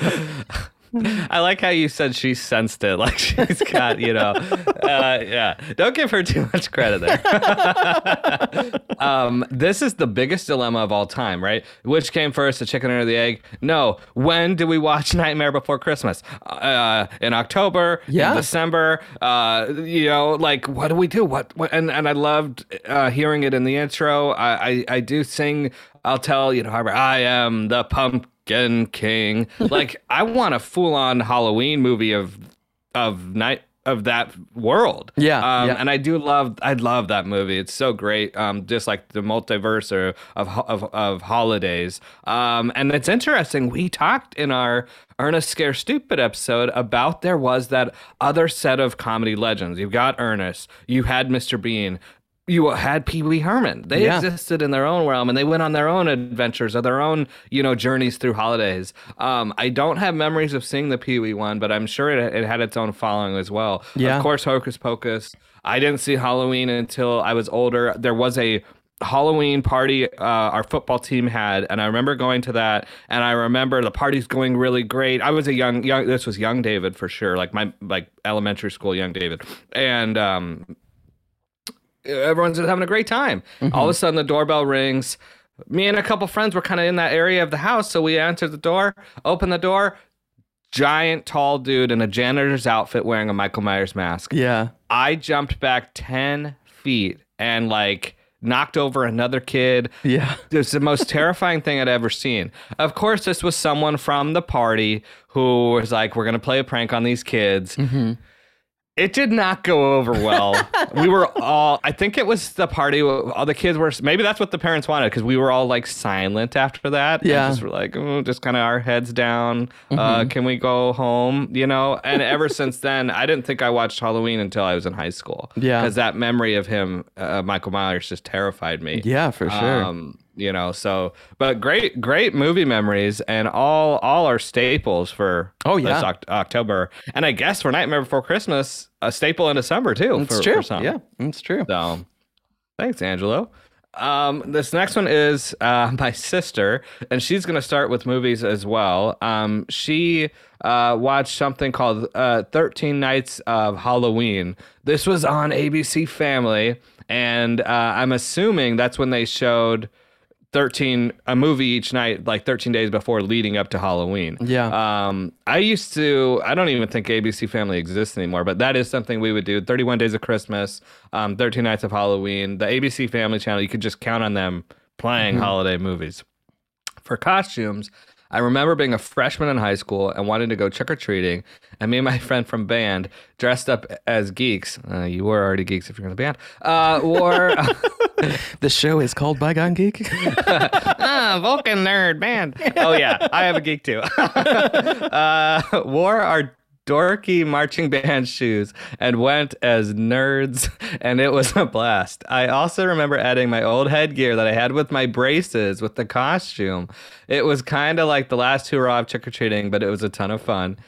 S8: I like how you said she sensed it, like she's got, you know, uh, yeah. Don't give her too much credit there. um, this is the biggest dilemma of all time, right? Which came first, the chicken or the egg? No. When do we watch Nightmare Before Christmas? Uh, in October?
S6: Yeah.
S8: In December? Uh, you know, like what do we do? What? what and and I loved uh, hearing it in the intro. I I, I do sing. I'll tell you know, I am the pumpkin king. like I want a full on Halloween movie of of night of that world.
S6: Yeah,
S8: Um,
S6: yeah.
S8: and I do love I love that movie. It's so great. Um, just like the multiverse or, of of of holidays. Um, and it's interesting. We talked in our Ernest Scared Stupid episode about there was that other set of comedy legends. You've got Ernest. You had Mr. Bean. You had Pee Wee Herman. They
S6: Yeah.
S8: existed in their own realm, and they went on their own adventures or their own, you know, journeys through holidays. Um, I don't have memories of seeing the Pee Wee one, but I'm sure it, it had its own following as well.
S6: Yeah.
S8: Of course, Hocus Pocus. I didn't see Halloween until I was older. There was a Halloween party uh, our football team had, and I remember going to that. And I remember the party's going really great. I was a young, young. This was young David for sure, like my like elementary school young David, and um, everyone's just having a great time. All of a mm-hmm. sudden, the doorbell rings. Me and a couple friends were kind of in that area of the house, so we answered the door, opened the door. Giant, tall dude in a janitor's outfit wearing a Michael Myers mask.
S6: yeah.
S8: I jumped back 10 feet and like knocked over another kid.
S6: Yeah.
S8: It was the most terrifying thing I'd ever seen. Of course, this was someone from the party who was like, we're going to play a prank on these kids. Mm-hmm. It did not go over well. we were all, I think it was the party, all the kids were, maybe that's what the parents wanted because we were all like silent after that. and
S6: Yeah.
S8: just were like, oh, just kind of our heads down. Uh, can we go home? You know? And ever since then, I didn't think I watched Halloween until I was in high school.
S6: Yeah.
S8: Because that memory of him, uh, Michael Myers, just terrified me.
S6: Yeah, for sure.
S8: Um, you know, so but great, great movie memories, and all all are staples for
S6: Oh, yeah.
S8: this Oct- October, and I guess for Nightmare Before Christmas, a staple in December too.
S6: it's
S8: for,
S6: true.
S8: For some.
S6: Yeah, it's true.
S8: So, thanks, Angelo. Um, this next one is uh, my sister, and she's going to start with movies as well. Um, she uh, watched something called uh, 13 Nights of Halloween. This was on ABC Family, and uh, I'm assuming that's when they showed 13 a movie each night like 13 days before leading up to halloween.
S6: Yeah.
S8: um i used to i don't even think abc family exists anymore but that is something we would do. 31 days of christmas um 13 nights of halloween the abc family channel you could just count on them playing holiday movies. For costumes I remember being a freshman in high school and wanting to go trick or treating, and me and my friend from band dressed up as geeks. Uh, you were already geeks if you're in the band. Uh, wore
S6: The show is called Bygone Geek.
S8: ah, Vulcan nerd band. Oh yeah, I have a geek too. uh, wore our dorky marching band shoes and went as nerds, and it was a blast. I also remember adding my old headgear that I had with my braces with the costume. It was kind of like the last hurrah of trick or treating, but it was a ton of fun.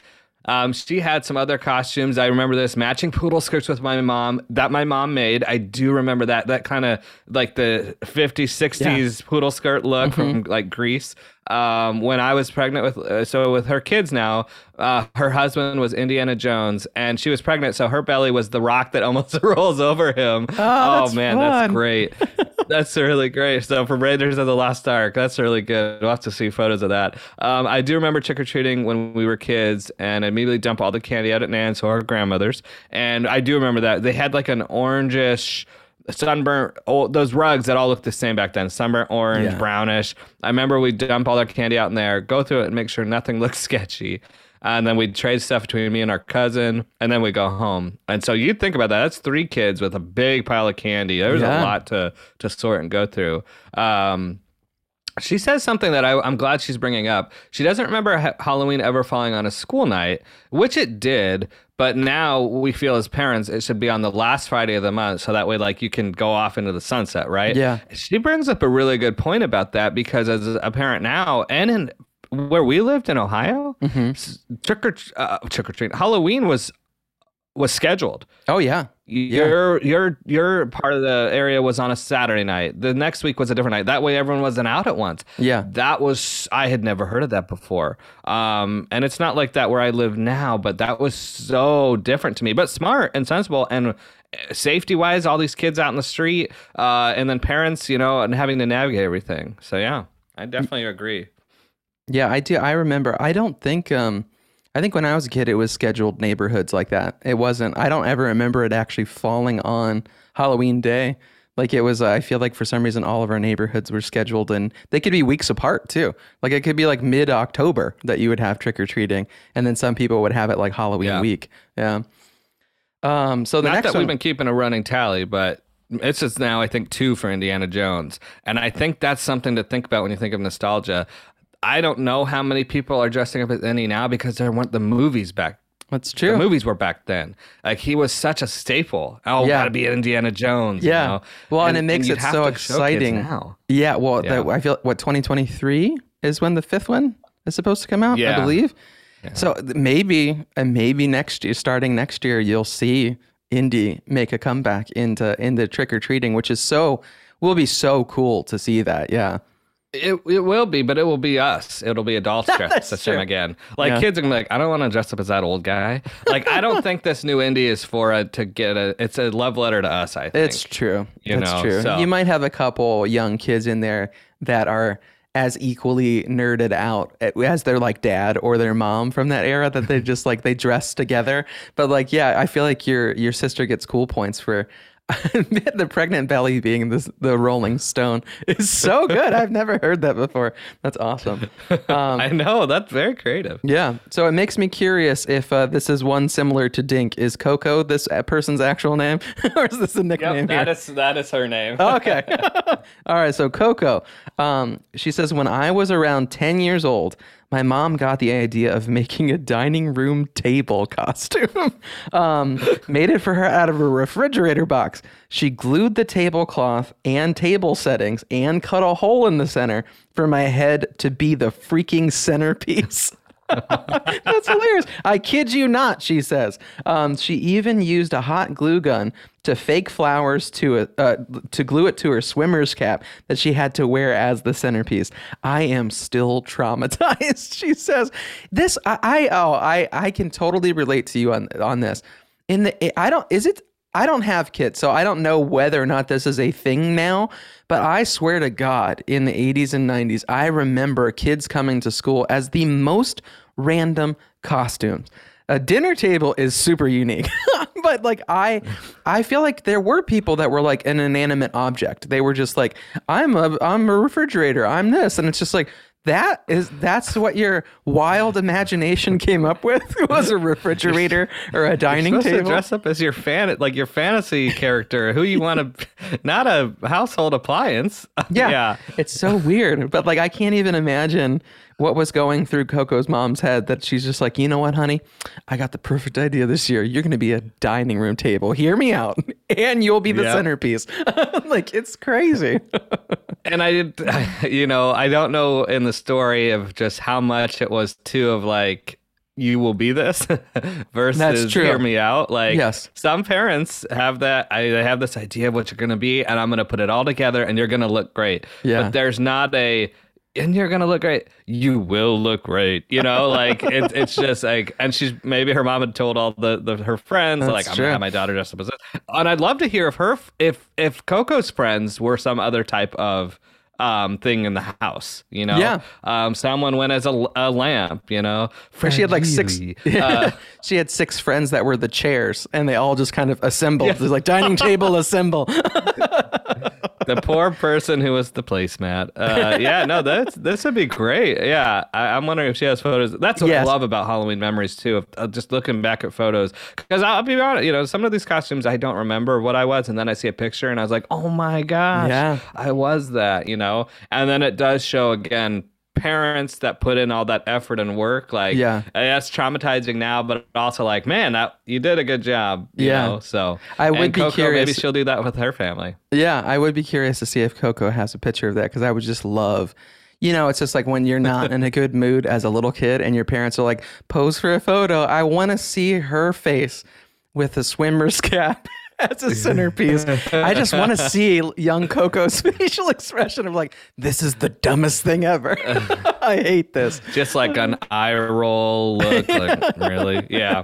S8: Um, she had some other costumes. I remember this matching poodle skirts with my mom that my mom made. I do remember that that kind of like the 50s, 60s poodle skirt look from like Grease. Um, when I was pregnant with, uh, so with her kids now, uh, her husband was Indiana Jones and she was pregnant. So her belly was the rock that almost rolls over him. Oh,
S6: that's
S8: man,
S6: fun.
S8: that's great. That's really great. So from Raiders of the Lost Ark, that's really good. We'll have to see photos of that. Um, I do remember trick or treating when we were kids, and immediately dump all the candy out at Nan's or her grandmother's. And I do remember that they had like an orangish sunburnt old, those rugs that all looked the same back then sunburnt orange
S6: Yeah.
S8: brownish i remember we'd dump all our candy out in there go through it and make sure nothing looked sketchy and then we'd trade stuff between me and our cousin and then we go home and so you think about that that's three kids with a big pile of candy there's
S6: Yeah.
S8: a lot to to sort and go through um she says something that I, I'm glad she's bringing up. She doesn't remember ha- Halloween ever falling on a school night, which it did. But now we feel as parents, it should be on the last Friday of the month, so that way, like, you can go off into the sunset, right?
S6: Yeah.
S8: She brings up a really good point about that because as a parent now, and in where we lived in Ohio, s- trick or uh, trick or treat, Halloween was was scheduled
S6: Oh yeah.
S8: your your your part of the area was on a Saturday night. The next week was a different night. That way, everyone wasn't out at once.
S6: Yeah.
S8: that was I had never heard of that before. Um, and it's not like that where I live now, but that was so different to me. But smart and sensible and safety wise, all these kids out in the street, uh, and then parents, you know, and having to navigate everything. So yeah, I definitely agree.
S6: Yeah, I do. I remember. I don't think. Um, I think when I was a kid, it was scheduled neighborhoods like that. It wasn't. I don't ever remember it actually falling on Halloween day. Like it was. Uh, I feel like for some reason all of our neighborhoods were scheduled, and they could be weeks apart too. Like it could be like mid October that you would have trick or treating, and then some people would have it like Halloween
S8: Yeah.
S6: week. Yeah. Um. So the
S8: Not
S6: next
S8: that
S6: one.
S8: we've been keeping a running tally, but it's just now I think two for Indiana Jones, and I think that's something to think about when you think of nostalgia. I don't know how many people are dressing up as Indy now because there weren't the movies back.
S6: That's true.
S8: The movies were back then. Like he was such a staple. Oh,
S6: Yeah.
S8: gotta be Indiana Jones.
S6: Yeah.
S8: You know?
S6: Well, and, it makes
S8: you'd
S6: it so
S8: to show kids
S6: exciting.
S8: now.
S6: Yeah. Well,
S8: Yeah.
S6: The, I feel what 2023 is when the fifth one is supposed to come out. Yeah. I
S8: Yeah.
S6: believe. So maybe, and maybe next year, starting next year, you'll see Indy make a comeback into into trick or treating, which is so will be so cool to see that. Yeah.
S8: It, it will be, but it will be us. It'll be adults dressed the same again. Like
S6: Yeah.
S8: kids are gonna be like, I don't want to dress up as that old guy. Like I don't think this new Indy is for a, to get a. It's a love letter to us. I think
S6: It's true.
S8: You
S6: That's
S8: know,
S6: true.
S8: so-
S6: You might have a couple young kids in there that are as equally nerded out as their like dad or their mom from that era that they just like they dress together. But like, yeah, I feel like your your sister gets cool points for. the pregnant belly being this, the Rolling Stone is so good. I've never heard that before. That's awesome. Um,
S8: I know that's very creative.
S6: yeah. So it makes me curious if uh, this is one similar to Dink. Is Coco this uh, person's actual name, or is this a nickname? here?
S8: is that is her name.
S6: okay. All right. So Coco, um, she says, when I was around 10 years old, my mom got the idea of making a dining room table costume. um, made it for her out of a refrigerator box. She glued the tablecloth and table settings and cut a hole in the center for my head to be the freaking centerpiece. That's hilarious. I kid you not, she says. Um, she even used a hot glue gun to fake flowers to a, uh, to glue it to her swimmer's cap that she had to wear as the centerpiece. I am still traumatized. she says, "This I, I oh I I can totally relate to you on on this. In the I don't is it I don't have kids, so I don't know whether or not this is a thing now, but I swear to God, in the 80s and 90s, I remember kids coming to school as the most random costumes. A dinner table is super unique, but like I, I feel like there were people that were like an inanimate object. They were just like, I'm a, I'm a refrigerator. I'm this, and it's just like that is that's what your wild imagination came up with was a refrigerator or a dining
S8: to
S6: table.
S8: dress up as your fan, like your fantasy character, who you want to, not a household appliance.
S6: Yeah.
S8: yeah.
S6: It's so weird. But like I can't even imagine what was going through Coco's mom's head that she's just like, you know what, honey? I got the perfect idea this year. You're gonna be a dining room table. Hear me out. And you'll be the
S8: Yep.
S6: centerpiece. like it's crazy.
S8: And I did, you know, I don't know in the story of just how much it was too of like, you will be this versus
S6: true.
S8: hear me out. Like,
S6: Yes.
S8: some parents have that, I, they have this idea of what you're going to be, and I'm going to put it all together and you're going to look great.
S6: Yeah.
S8: But there's not a, and you're gonna look great. You will look great. You know, like it's it's just like, and she's maybe her mom had told all the, the her friends
S6: That's
S8: like I'm
S6: true.
S8: gonna have my daughter dressed up as this. And I'd love to hear if her if if Coco's friends were some other type of um thing in the house. You know,
S6: Yeah.
S8: Um, someone went as a, a lamp. You know,
S6: she had like six.
S8: Uh,
S6: she had six friends that were the chairs, and they all just kind of assembled. It was like dining table assemble.
S8: the poor person who was the placemat. Uh, yeah, no, that's this would be great. Yeah, I, I'm wondering if she has photos. That's what
S6: Yes.
S8: I love about Halloween memories too. Of, of just looking back at photos, because I'll be honest, you know, some of these costumes I don't remember what I was, and then I see a picture and I was like, oh my gosh,
S6: Yeah.
S8: I was that, you know. And then it does show again. Parents that put in all that effort and work, like
S6: Yeah.
S8: that's traumatizing now, but also like, man, that you did a good job, you
S6: Yeah.
S8: know. So
S6: I would
S8: and
S6: be
S8: Coco, Maybe she'll do that with her family.
S6: Yeah, I would be curious to see if Coco has a picture of that because I would just love. You know, it's just like when you're not in a good mood as a little kid and your parents are like, pose for a photo. I want to see her face with a swimmer's cap as a centerpiece. I just want to see young Coco's facial expression of like, this is the dumbest thing ever. I hate this.
S8: just like an eye roll look like really yeah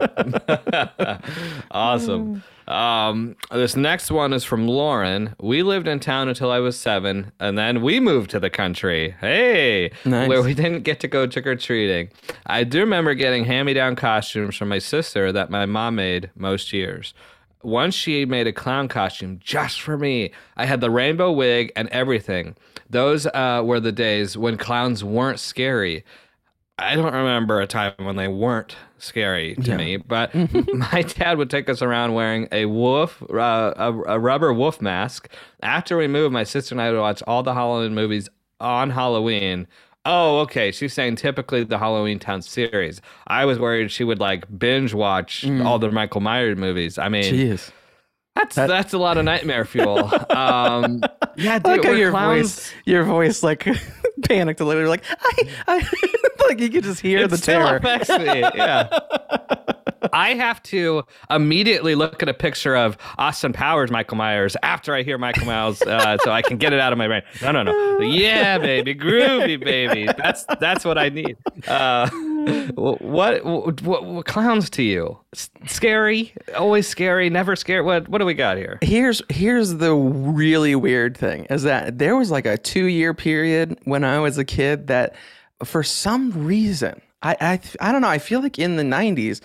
S8: awesome um this next one is from lauren we lived in town until i was seven and then we moved to the country hey
S6: Nice.
S8: where we didn't get to go trick-or-treating i do remember getting hand-me-down costumes from my sister that my mom made most years once she made a clown costume just for me. I had the rainbow wig and everything. Those uh, were the days when clowns weren't scary. I don't remember a time when they weren't scary to me, but my dad would take us around wearing a wolf, uh, a, a rubber wolf mask. After we moved, my sister and I would watch all the Halloween movies on Halloween. Oh, okay. She's saying typically the Halloween Town series. I was worried she would like binge watch all the mm. Michael Myers movies. I mean,
S6: Jeez.
S8: That's that's a lot of nightmare fuel. um, yeah, dude,
S6: I like how your
S8: clowns.
S6: voice, your voice, like panicked a little. You're like, I, I, like you could just hear
S8: it
S6: the
S8: still
S6: terror.
S8: affects me. Yeah. I have to immediately look at a picture of Austin Powers, Michael Myers, after I hear Michael Myers, uh, so I can get it out of my brain. No, no, no. Yeah, baby, groovy, baby. That's that's what I need. Uh, what, what what what clowns to you? S- Scary, always scary, never scared. What what do we got here?
S6: Here's here's the really weird thing is that there was like a two year period when I was a kid that for some reason I I I don't know I feel like in the '90s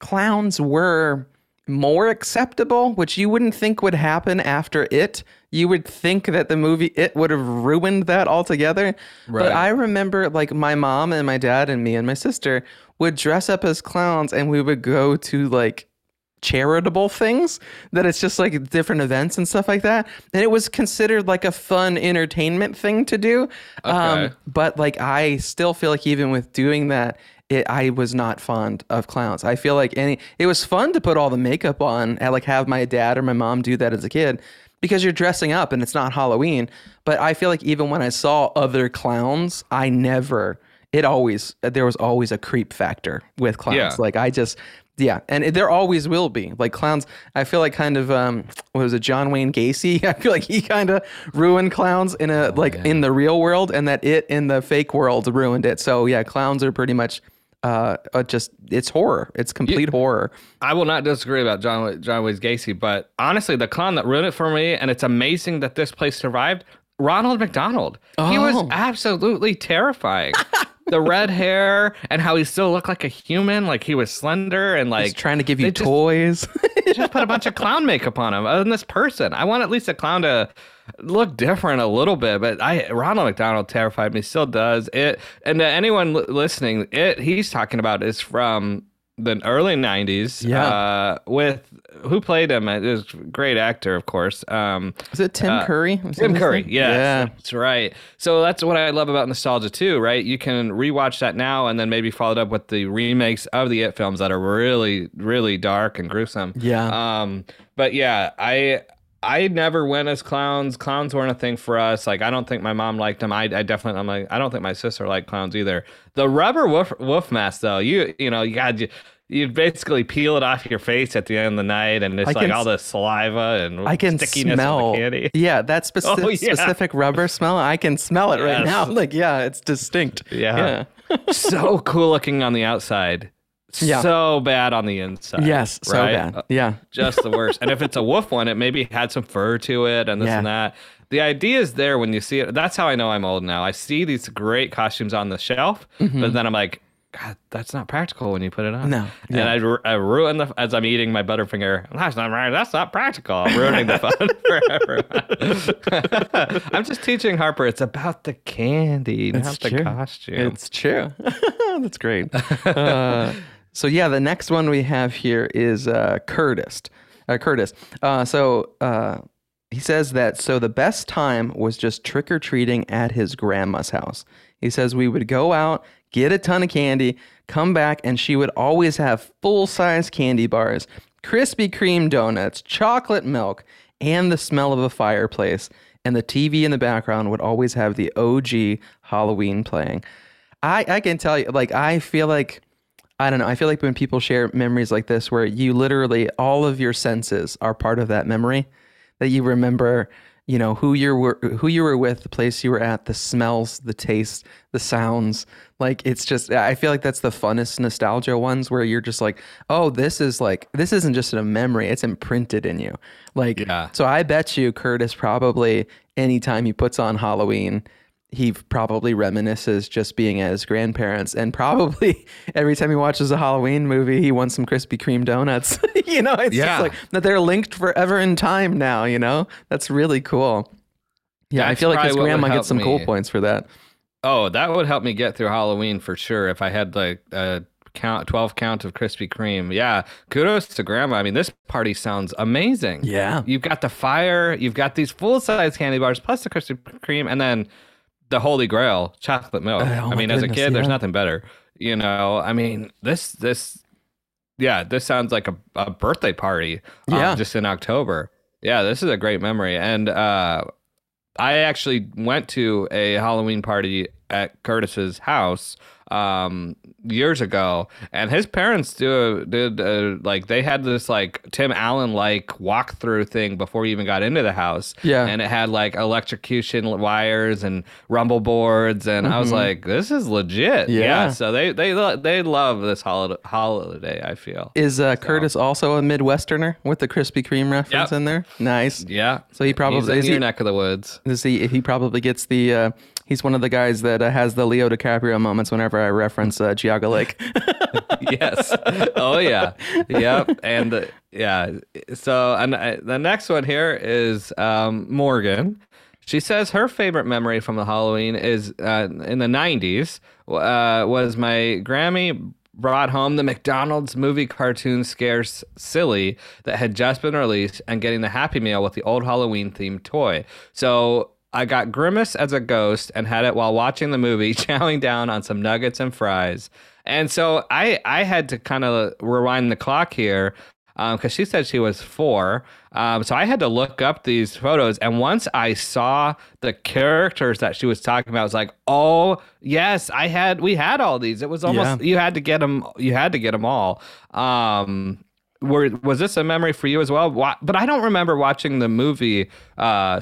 S6: clowns were more acceptable, which you wouldn't think would happen after it. You would think that the movie It would have ruined that altogether.
S8: Right.
S6: But I remember like my mom and my dad and me and my sister would dress up as clowns and we would go to like charitable things that it's just like different events and stuff like that. And it was considered like a fun entertainment thing to do.
S8: Okay.
S6: um, but like i still feel like even with doing that it, i was not fond of clowns. I feel like any it was fun to put all the makeup on and like have my dad or my mom do that as a kid because you're dressing up and it's not halloween. But i feel like even when i saw other clowns i never it always there was always a creep factor with clowns.
S8: Yeah.
S6: like i just yeah, and it- there always will be like clowns. I feel like kind of um, what was it, John Wayne Gacy? I feel like he kind of ruined clowns in a like in the real world, and that it in the fake world ruined it. So yeah, clowns are pretty much uh, uh just it's horror. It's complete horror.
S8: I will not disagree about John John Wayne Gacy, but honestly, the clown that ruined it for me, and it's amazing that this place survived. Ronald McDonald. He was
S6: Oh.
S8: absolutely terrifying. the red hair and how he still looked like a human, like he was slender and like
S6: He's trying to give you
S8: just-
S6: toys.
S8: just put a bunch of clown makeup on him. Than this person, I want at least a clown to look different a little bit. But I Ronald McDonald terrified me, still does it. And to anyone li- listening, it he's talking about is from the early '90s.
S6: Yeah.
S8: uh, with who played him? It was a great actor, of course. Um,
S6: Is it Tim Curry? Was
S8: Tim Curry, yes,
S6: Yeah.
S8: that's right. So that's what I love about nostalgia too, right? You can rewatch that now and then maybe follow it up with the remakes of the It films that are really, really dark and gruesome.
S6: Yeah.
S8: Um, but yeah, I I never went as clowns. Clowns weren't a thing for us. Like I don't think my mom liked them. I, I definitely I'm like I don't think my sister liked clowns either. The rubber wolf wolf mask though, you you know you got you. You basically peel it off your face at the end of the night, and it's
S6: I
S8: like all the saliva and
S6: I can
S8: stickiness
S6: smell.
S8: candy.
S6: Yeah, that specific
S8: Oh, yeah.
S6: specific rubber smell. I can smell it right now. Like yeah, it's distinct.
S8: Yeah. so cool looking on the outside.
S6: Yeah.
S8: So bad on the inside.
S6: Yes. So
S8: right?
S6: bad. Yeah.
S8: Just the worst. and if it's a wolf one, it maybe had some fur to it and this
S6: Yeah.
S8: and that. The idea is there when you see it. That's how I know I'm old now. I see these great costumes on the shelf, but then I'm like, God, that's not practical when you put it on.
S6: Mm-hmm. No,
S8: And. I, I ruin the as I'm eating my Butterfinger. That's not right. That's not practical. I'm ruining the fun for everyone. I'm just teaching Harper. It's about the candy, not
S6: It's
S8: the costume.
S6: It's true. That's great. Uh, so yeah, the next one we have here is uh, Curtis. Uh, Curtis. Uh, so uh, he says that so the best time was just trick or treating at his grandma's house. He says we would go out, get a ton of candy, come back, and she would always have full size candy bars, Krispy Kreme donuts, chocolate milk, and the smell of a fireplace. And the TV in the background would always have the OG Halloween playing. I, I can tell you, like, I feel like, I don't know, I feel like when people share memories like this, where you literally, all of your senses are part of that memory, that you remember, you know, who you were, who you were with, the place you were at, the smells, the taste, the sounds. Like, it's just, I feel like that's the funnest nostalgia ones where you're just like, oh, this is like, this isn't just a memory, it's imprinted in you. Like,
S8: Yeah.
S6: so I bet you Curtis probably, anytime he puts on Halloween, he probably reminisces just being at his grandparents and probably every time he watches a halloween movie he wants some krispy kreme donuts you know it's
S8: Yeah.
S6: just like that they're linked forever in time now you know that's really cool yeah i feel like his grandma gets some cool points for that
S8: Oh, that would help me get through Halloween for sure. If I had like a count, twelve count of Krispy Kreme. Yeah, kudos to Grandma. I mean, this party sounds amazing.
S6: Yeah.
S8: you've got the fire, you've got these full size candy bars plus the Krispy Kreme, and then the Holy Grail, chocolate milk.
S6: Oh,
S8: I mean, as a
S6: goodness,
S8: kid, there's nothing better. You know, I mean, this this. Yeah, this sounds like a, a birthday party. um,
S6: Yeah.
S8: just in October. Yeah, this is a great memory. And uh, I actually went to a Halloween party at Curtis's house um years ago and his parents do did uh, like they had this like Tim Allen like walkthrough thing before he even got into the house
S6: Yeah.
S8: and it had like electrocution wires and rumble boards and I was like this is legit
S6: Mm-hmm. Yeah.
S8: so they they they love this holiday holiday I feel
S6: is uh, curtis also a midwesterner with the krispy kreme reference
S8: Yep.
S6: in there nice
S8: yeah
S6: So he probably-
S8: He's in
S6: is
S8: your
S6: he-
S8: neck of the woods
S6: Is he he probably gets the uh, he's one of the guys that uh, has the Leo DiCaprio moments whenever I reference uh, Lake.
S8: yes. Oh yeah. Yep. And uh, yeah. So and uh, the next one here is um, Morgan. She says her favorite memory from the Halloween is uh, in the '90s uh, was my Grammy brought home the McDonald's movie cartoon Scared Silly that had just been released and getting the Happy Meal with the old Halloween themed toy. So I got Grimace as a ghost and had it while watching the movie, chowing down on some nuggets and fries. And so I I had to kind of rewind the clock here because um, she said she was four. Um, so I had to look up these photos, and once I saw the characters that she was talking about, I was like, "Oh yes, I had we had all these. It was almost
S6: Yeah.
S8: you had to get them. You had to get them all." Um, were was this a memory for you as well? Wa- But I don't remember watching the movie uh,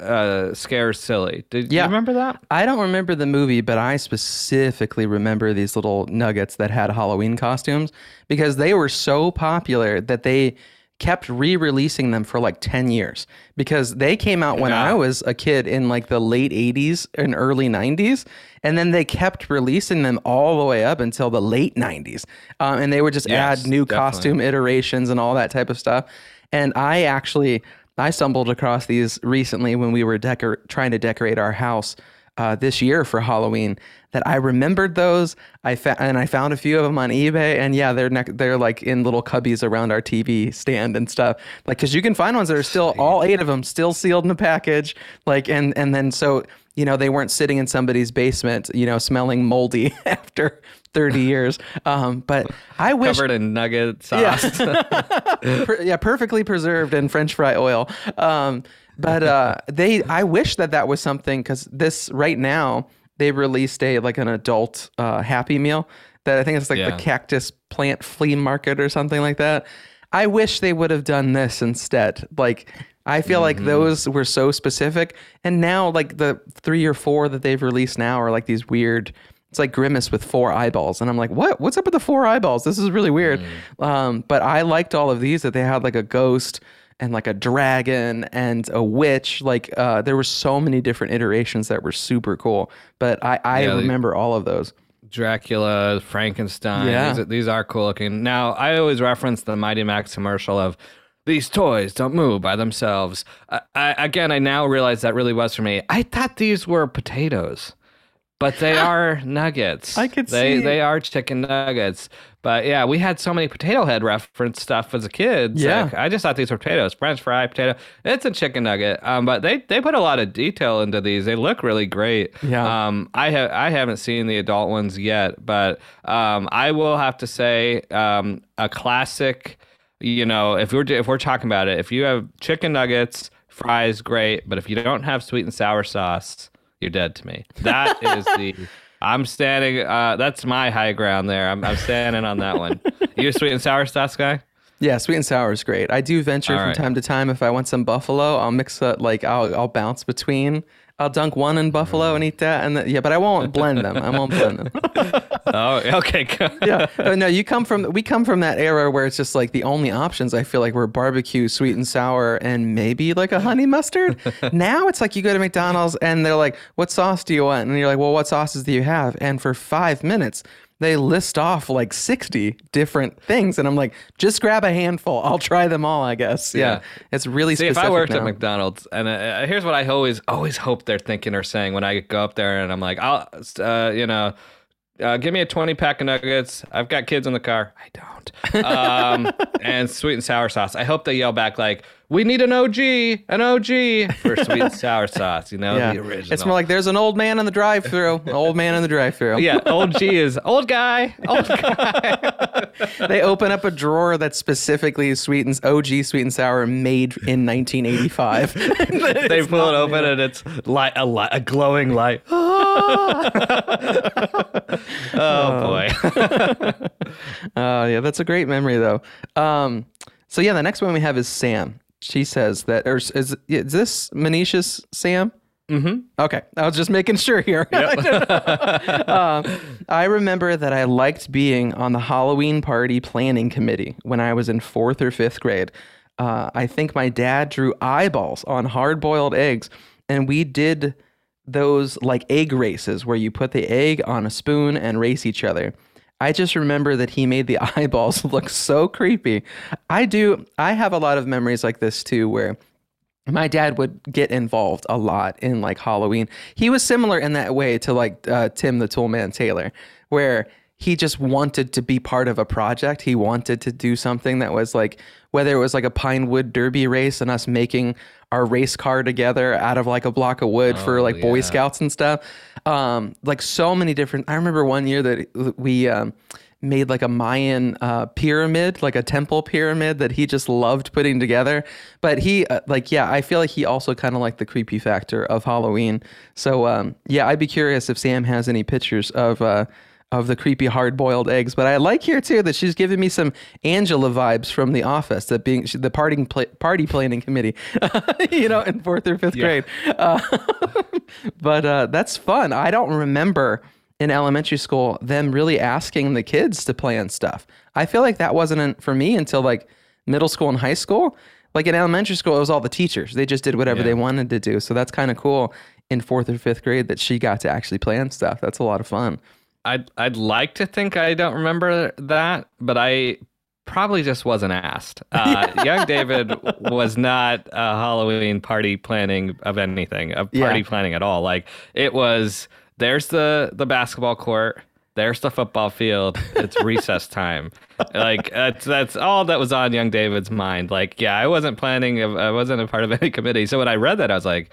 S8: uh, Scared Silly. Did
S6: Yeah.
S8: you remember that?
S6: I don't remember the movie, but I specifically remember these little nuggets that had Halloween costumes because they were so popular that they kept re-releasing them for like 10 years because they came out when
S8: Yeah.
S6: I was a kid in like the late 80s and early 90s and then they kept releasing them all the way up until the late 90s um, and they would just
S8: Yes,
S6: add new
S8: definitely.
S6: costume iterations and all that type of stuff and I actually I stumbled across these recently when we were decor- trying to decorate our house uh, this year for Halloween. That I remembered those. I fa- and I found a few of them on eBay, and yeah, they're ne- they're like in little cubbies around our TV stand and stuff. Like, cause you can find ones that are still all eight of them still sealed in a package. Like, and and then so you know they weren't sitting in somebody's basement, you know, smelling moldy after 30 years. Um, but I wish
S8: Covered in nugget sauce.
S6: per- yeah, perfectly preserved in French fry oil. Um, but uh, they, I wish that that was something because this right now they released a like an adult uh, Happy Meal that I think it's like
S8: Yeah.
S6: the Cactus Plant Flea Market or something like that. I wish they would have done this instead. Like. I feel like those were so specific, and now like the three or four that they've released now are like these weird. It's like Grimace with four eyeballs, and I'm like, what? What's up with the four eyeballs? This is really weird. Um, but I liked all of these that they had like a ghost and like a dragon and a witch. Like uh, there were so many different iterations that were super cool. But I, I
S8: Yeah,
S6: remember all of those.
S8: Dracula, Frankenstein.
S6: Yeah.
S8: These, are, these are cool looking. Now, I always reference the Mighty Max commercial of these toys don't move by themselves. I, I, again, I now realize that really was for me. I thought these were potatoes, but they are nuggets.
S6: I could
S8: they,
S6: see-
S8: They are chicken nuggets. But yeah, we had so many potato head reference stuff as a kid.
S6: Yeah.
S8: like, I just thought these were potatoes, French fry potato. It's a chicken nugget. Um, but they, they put a lot of detail into these. They look really great.
S6: Yeah.
S8: Um, I have I haven't seen the adult ones yet, but um, I will have to say um, a classic. You know, if we're if we're talking about it, if you have chicken nuggets, fries, great. But if you don't have sweet and sour sauce, you're dead to me. That is the. I'm standing. Uh, that's my high ground there. I'm, I'm standing on that one. You a sweet and sour sauce guy?
S6: Yeah, sweet and sour is great. I do venture
S8: All
S6: from
S8: right.
S6: time to time if I want some buffalo, I'll mix up like I'll I'll bounce between. I'll dunk one in buffalo and eat that, and then, yeah, but I won't blend them. I won't blend them.
S8: Oh, okay. good.
S6: yeah, but no, you come from we come from that era where it's just like the only options I feel like were barbecue, sweet and sour, and maybe like a honey mustard. now it's like you go to McDonald's and they're like, "What sauce do you want?" And you're like, "Well, what sauces do you have?" And for five minutes. They list off like 60 different things. And I'm like, just grab a handful. I'll try them all, I guess. Yeah.
S8: Yeah.
S6: It's really
S8: See, if
S6: specific
S8: I worked
S6: now.
S8: at McDonald's, and uh, here's what I always always hope they're thinking or saying when I go up there, and I'm like, I'll, uh, you know, uh, give me a 20 pack of nuggets. I've got kids in the car. I don't. Um, and sweet and sour sauce. I hope they yell back like, "We need an OG, an OG for sweet and sour sauce." You know,
S6: Yeah.
S8: the original.
S6: It's more like there's an old man in the drive through. An old man in the drive through.
S8: yeah, old G is old guy, old guy.
S6: they open up a drawer that's specifically sweet and OG sweet and sour made in 1985.
S8: they pull it open and it's light, a, light, a glowing light. oh boy.
S6: Oh yeah, that's a great memory though. Um, so yeah, the next one we have is Sam. She says that, or is, is this Manisha's Sam? Mm-hmm. Okay, I was just making sure here. um, I remember that I liked being on the Halloween party planning committee when I was in fourth or fifth grade. Uh, I think my dad drew eyeballs on hard-boiled eggs, and we did those like egg races where you put the egg on a spoon and race each other. I just remember that he made the eyeballs look so creepy. I do. I have a lot of memories like this too, where my dad would get involved a lot in like Halloween. He was similar in that way to like uh, Tim the Toolman Taylor, where he just wanted to be part of a project. He wanted to do something that was like whether it was like a Pinewood Derby race and us making our race car together out of like a block of wood for like Boy Scouts and stuff. Um, like so many different. I remember one year that we. Um, made like a Mayan uh, pyramid, like a temple pyramid that he just loved putting together. But he, uh, like, yeah, I feel like he also kind of liked the creepy factor of Halloween. So, um, yeah, I'd be curious if Sam has any pictures of. Uh, of the creepy hard-boiled eggs, but I like here too that she's giving me some Angela vibes from The Office, that being she, the party pla- party planning committee, you know, in fourth or fifth grade. Uh, but uh, that's fun. I don't remember in elementary school them really asking the kids to plan stuff. I feel like that wasn't for me until like middle school and high school. Like in elementary school, it was all the teachers. They just did whatever they wanted to do. So that's kind of cool in fourth or fifth grade that she got to actually plan stuff. That's a lot of fun.
S8: I'd I'd like to think I don't remember that, but I probably just wasn't asked. Uh, Young David was not a Halloween party planning of anything, of party
S6: Yeah.
S8: planning at all. Like it was. There's the the basketball court. There's the football field. It's recess time. Like that's that's all that was on Young David's mind. Like yeah, I wasn't planning. I wasn't a part of any committee. So when I read that, I was like.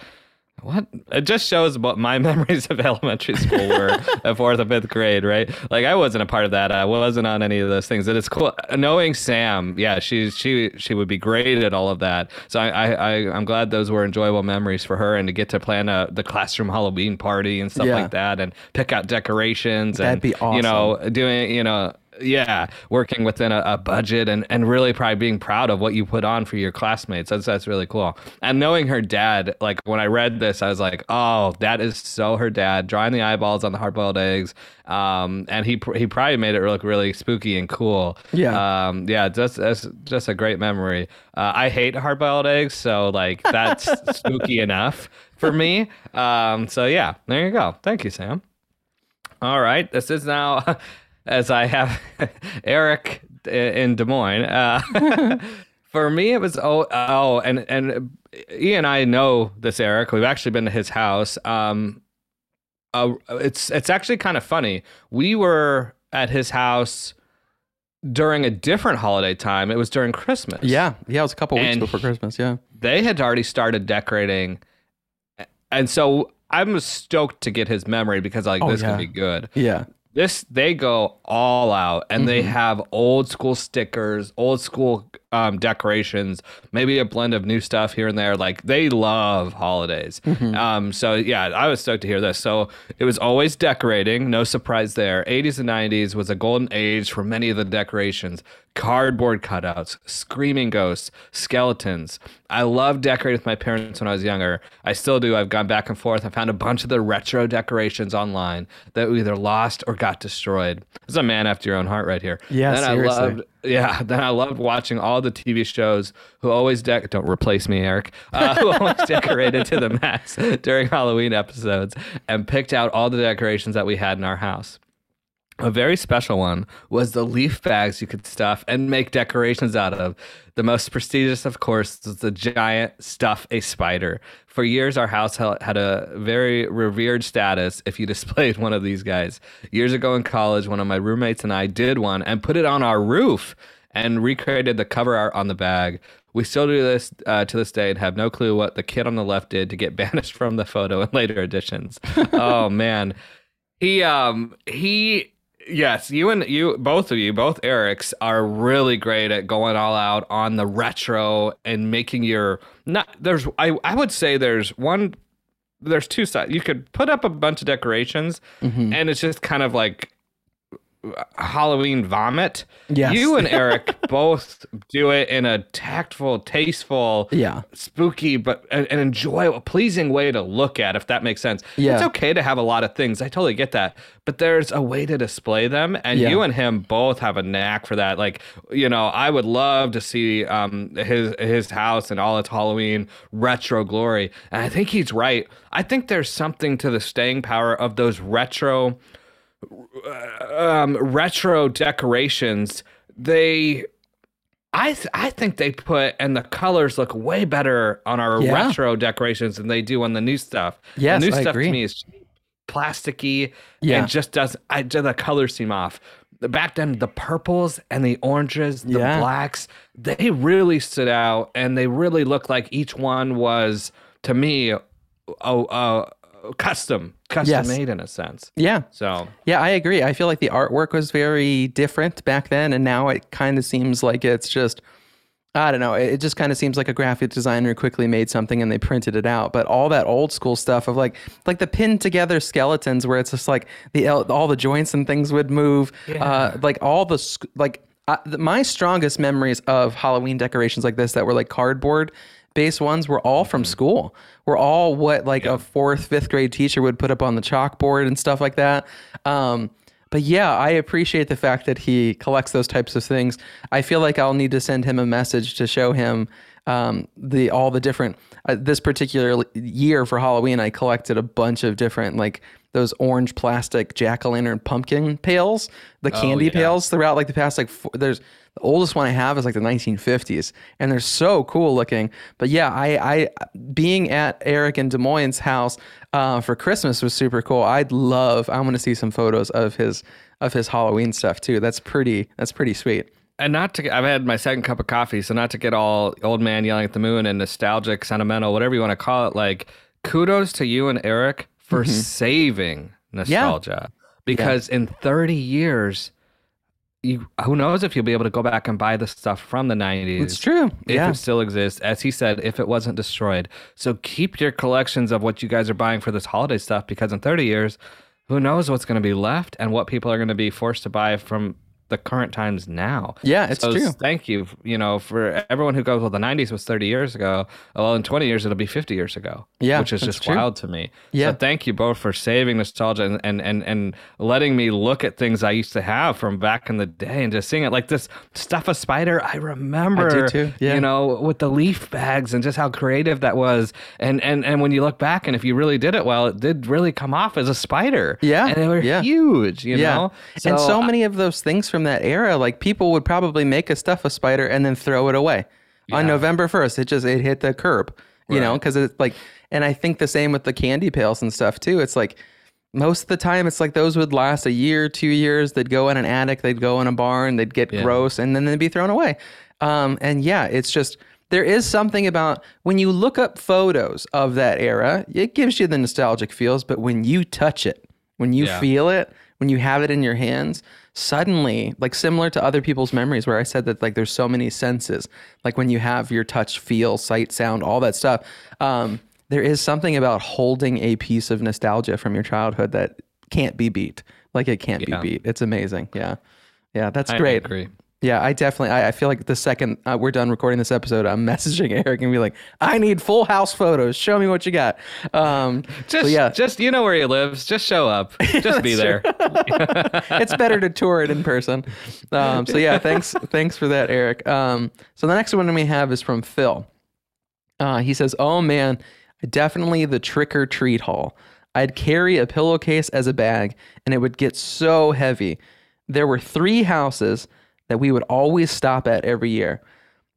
S8: What? It just shows what my memories of elementary school were at fourth and fifth grade, right? Like I wasn't a part of that. I wasn't on any of those things. And it's cool knowing Sam. Yeah, she's she she would be great at all of that. So I I, I I'm glad those were enjoyable memories for her, and to get to plan a the classroom Halloween party and stuff
S6: Yeah.
S8: like that, and pick out decorations.
S6: That'd
S8: and,
S6: be
S8: You know, doing you know yeah working within a, a budget and and really probably being proud of what you put on for your classmates. That's that's really cool. And knowing her dad like when i read this i was like oh that is so her dad drawing the eyeballs on the hard-boiled eggs. Um and he he probably made it look really spooky and cool.
S6: Yeah.
S8: um yeah just that's just a great memory. Uh, i hate hard-boiled eggs so like that's spooky enough for me. Um so yeah there you go. Thank you sam. All right, this is now as I have Eric in Des Moines. Uh, for me, it was oh oh, and and Ian and I know this Eric. We've actually been to his house. Um, uh, it's it's actually kind of funny. We were at his house during a different holiday time. It was during Christmas
S6: Yeah, yeah, it was a couple weeks
S8: And
S6: before Christmas. Yeah,
S8: they had already started decorating and so i'm stoked to get his memory because like
S6: Oh,
S8: this
S6: yeah.
S8: could be good
S6: yeah,
S8: this they go all out and they mm-hmm. have old school stickers old school um, decorations maybe a blend of new stuff here and there. Like they love holidays. Um, so yeah i was stoked to hear this. So it was always decorating no surprise there. 80s and 90s was a golden age for many of the decorations. Cardboard cutouts screaming ghosts skeletons. I loved decorating with my parents when i was younger. I still do. I've gone back and forth. I found a bunch of the retro decorations online that we either lost or got destroyed. Is a man after your own heart right here.
S6: Yeah, seriously.
S8: i loved yeah then i loved watching all the tv shows who always dec don't replace me eric uh, who always decorated to the max during halloween episodes and picked out all the decorations that we had in our house a very special one was the leaf bags you could stuff and make decorations out of. The most prestigious, of course, was the giant stuff a spider. For years, our house had a very revered status if you displayed one of these guys. Years ago in college, one of my roommates and I did one and put it on our roof and recreated the cover art on the bag. We still do this uh, to this day and have no clue what the kid on the left did to get banished from the photo in later editions. oh man, he um he yes, you and you both of you, both Erics are really great at going all out on the retro and making your not there's I I would say there's one there's two sides. You could put up a bunch of decorations mm-hmm. and it's just kind of like Halloween vomit.
S6: Yes.
S8: You and Eric both do it in a tactful, tasteful,
S6: Yeah.
S8: spooky, but an, an enjoyable, pleasing way to look at. If that makes sense.
S6: Yeah.
S8: It's okay to have a lot of things. I totally get that, but there's a way to display them, and
S6: Yeah.
S8: you and him both have a knack for that. Like, you know, I would love to see um his his house and all its Halloween retro glory, and I think he's right. I think there's something to the staying power of those retro um, retro decorations, they. I th- I think they put and the colors look way better on our
S6: Yeah.
S8: retro decorations than they do on the new stuff.
S6: Yes,
S8: the new
S6: I
S8: stuff
S6: agree.
S8: to me is plasticky
S6: Yeah.
S8: and just does I the colors seem off. Back then, the purples and the oranges, the
S6: Yeah.
S8: blacks, they really stood out, and they really looked like each one was to me, oh, uh, custom, custom
S6: Yes.
S8: made in a sense.
S6: Yeah.
S8: So
S6: Yeah, I agree. I feel like the artwork was very different back then, and now it kind of seems like it's just, I don't know, it just kind of seems like a graphic designer quickly made something and they printed it out. But all that old school stuff of like, like the pinned together skeletons where it's just like the all the joints and things would move, uh, like all the like uh, my strongest memories of Halloween decorations like this that were like cardboard based ones were all from school. Were all what like a fourth, fifth grade teacher would put up on the chalkboard and stuff like that. Um, but yeah, I appreciate the fact that he collects those types of things. I feel like I'll need to send him a message to show him um, the all the different. Uh, this particular year for Halloween, I collected a bunch of different like those orange plastic jack o' lantern pumpkin pails, the candy
S8: yeah.
S6: pails throughout like the past like four, there's the oldest one I have is like the 1950s, and they're so cool looking. But yeah, I, I being at Eric and Des Moines' house uh, for Christmas was super cool. I'd love. I want to see some photos of his of his Halloween stuff too. That's pretty. That's pretty sweet.
S8: and not to I've had my second cup of coffee, so not to get all old man yelling at the moon and nostalgic, sentimental, whatever you want to call it. Like kudos to you and Eric for saving nostalgia because in 30 years. You, who knows if you'll be able to go back and buy the stuff from the 90s
S6: It's true.
S8: if
S6: yeah.
S8: it still exists as he said if it wasn't destroyed so keep your collections of what you guys are buying for this holiday stuff because in 30 years who knows what's going to be left and what people are going to be forced to buy from the current times now
S6: Yeah, it's
S8: so
S6: true.
S8: thank you you know for everyone who goes well the 90s was 30 years ago oh, well in 20 years it'll be 50 years ago
S6: Yeah,
S8: which is just
S6: true.
S8: wild to me
S6: Yeah.
S8: so thank you both for saving nostalgia and, and and and letting me look at things i used to have from back in the day and just seeing it like this stuff a spider i remember Do
S6: too, yeah.
S8: you know with the leaf bags and just how creative that was and and and when you look back and if you really did it well it did really come off as a spider
S6: Yeah,
S8: and they were
S6: yeah.
S8: huge you know
S6: and so many of those things from that era, like people would probably make a stuff a spider and then throw it away. On November first, it just it hit the curb, you know, because it's like, and I think the same with the candy pails and stuff too. It's like most of the time, it's like those would last a year, two years. They'd go in an attic, they'd go in a barn, they'd get gross, and then they'd be thrown away. Um, and yeah, it's just there is something about when you look up photos of that era, it gives you the nostalgic feels, but when you touch it, when you
S8: Yeah.
S6: feel it, when you have it in your hands, suddenly, like similar to other people's memories, where I said that like there's so many senses, like when you have your touch, feel, sight, sound, all that stuff. Um, there is something about holding a piece of nostalgia from your childhood that can't be beat. Like it can't
S8: Yeah.
S6: be beat. It's amazing. Yeah, yeah, that's
S8: I
S6: great.
S8: agree.
S6: Yeah, I definitely. I, I feel like the second uh, we're done recording this episode, I'm messaging Eric and be like, "I need full house photos. Show me what you got." Um,
S8: just
S6: so yeah,
S8: just you know where he lives just show up just be there
S6: it's better to tour it in person. Um, so yeah, thanks thanks for that, Eric. Um, so the next one we have is from Phil. Uh, he says, "Oh man, definitely the trick or treat haul. I'd carry a pillowcase as a bag, and it would get so heavy. There were three houses that we would always stop at every year."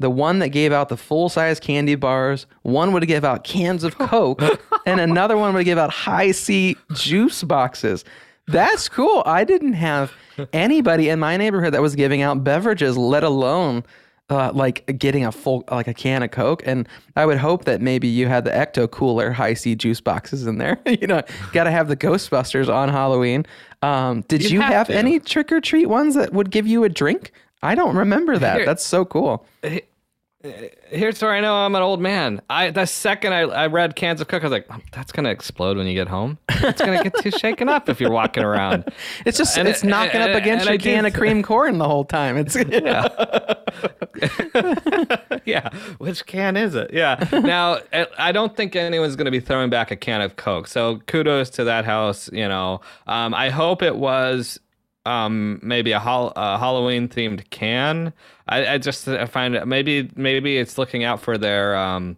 S6: The one that gave out the full size candy bars, one would give out cans of Coke, and another one would give out Hi-C juice boxes. That's cool. I didn't have anybody in my neighborhood that was giving out beverages, let alone uh, like getting a full like a can of Coke. And I would hope that maybe you had the Ecto Cooler Hi-C juice boxes in there. you know, got to have the Ghostbusters on Halloween. Um, did you,
S8: You
S6: have,
S8: have
S6: any trick or treat ones that would give you a drink? I don't remember that.
S8: Here-
S6: That's so cool.
S8: Here's where I know I'm an old man. I the second I, I read cans of Coke, I was like, "Oh, that's gonna explode when you get home. It's gonna get too shaken up if you're walking around.
S6: It's just
S8: And
S6: it's
S8: it-
S6: knocking
S8: and-
S6: up against your can of cream corn the whole time. It's
S8: yeah, yeah. which can is it? Yeah. Now I- I don't think anyone's gonna be throwing back a can of Coke. So kudos to that house. You know, um, I hope it was um maybe a, hol- a Halloween themed can. I, I just I find it maybe maybe it's looking out for their um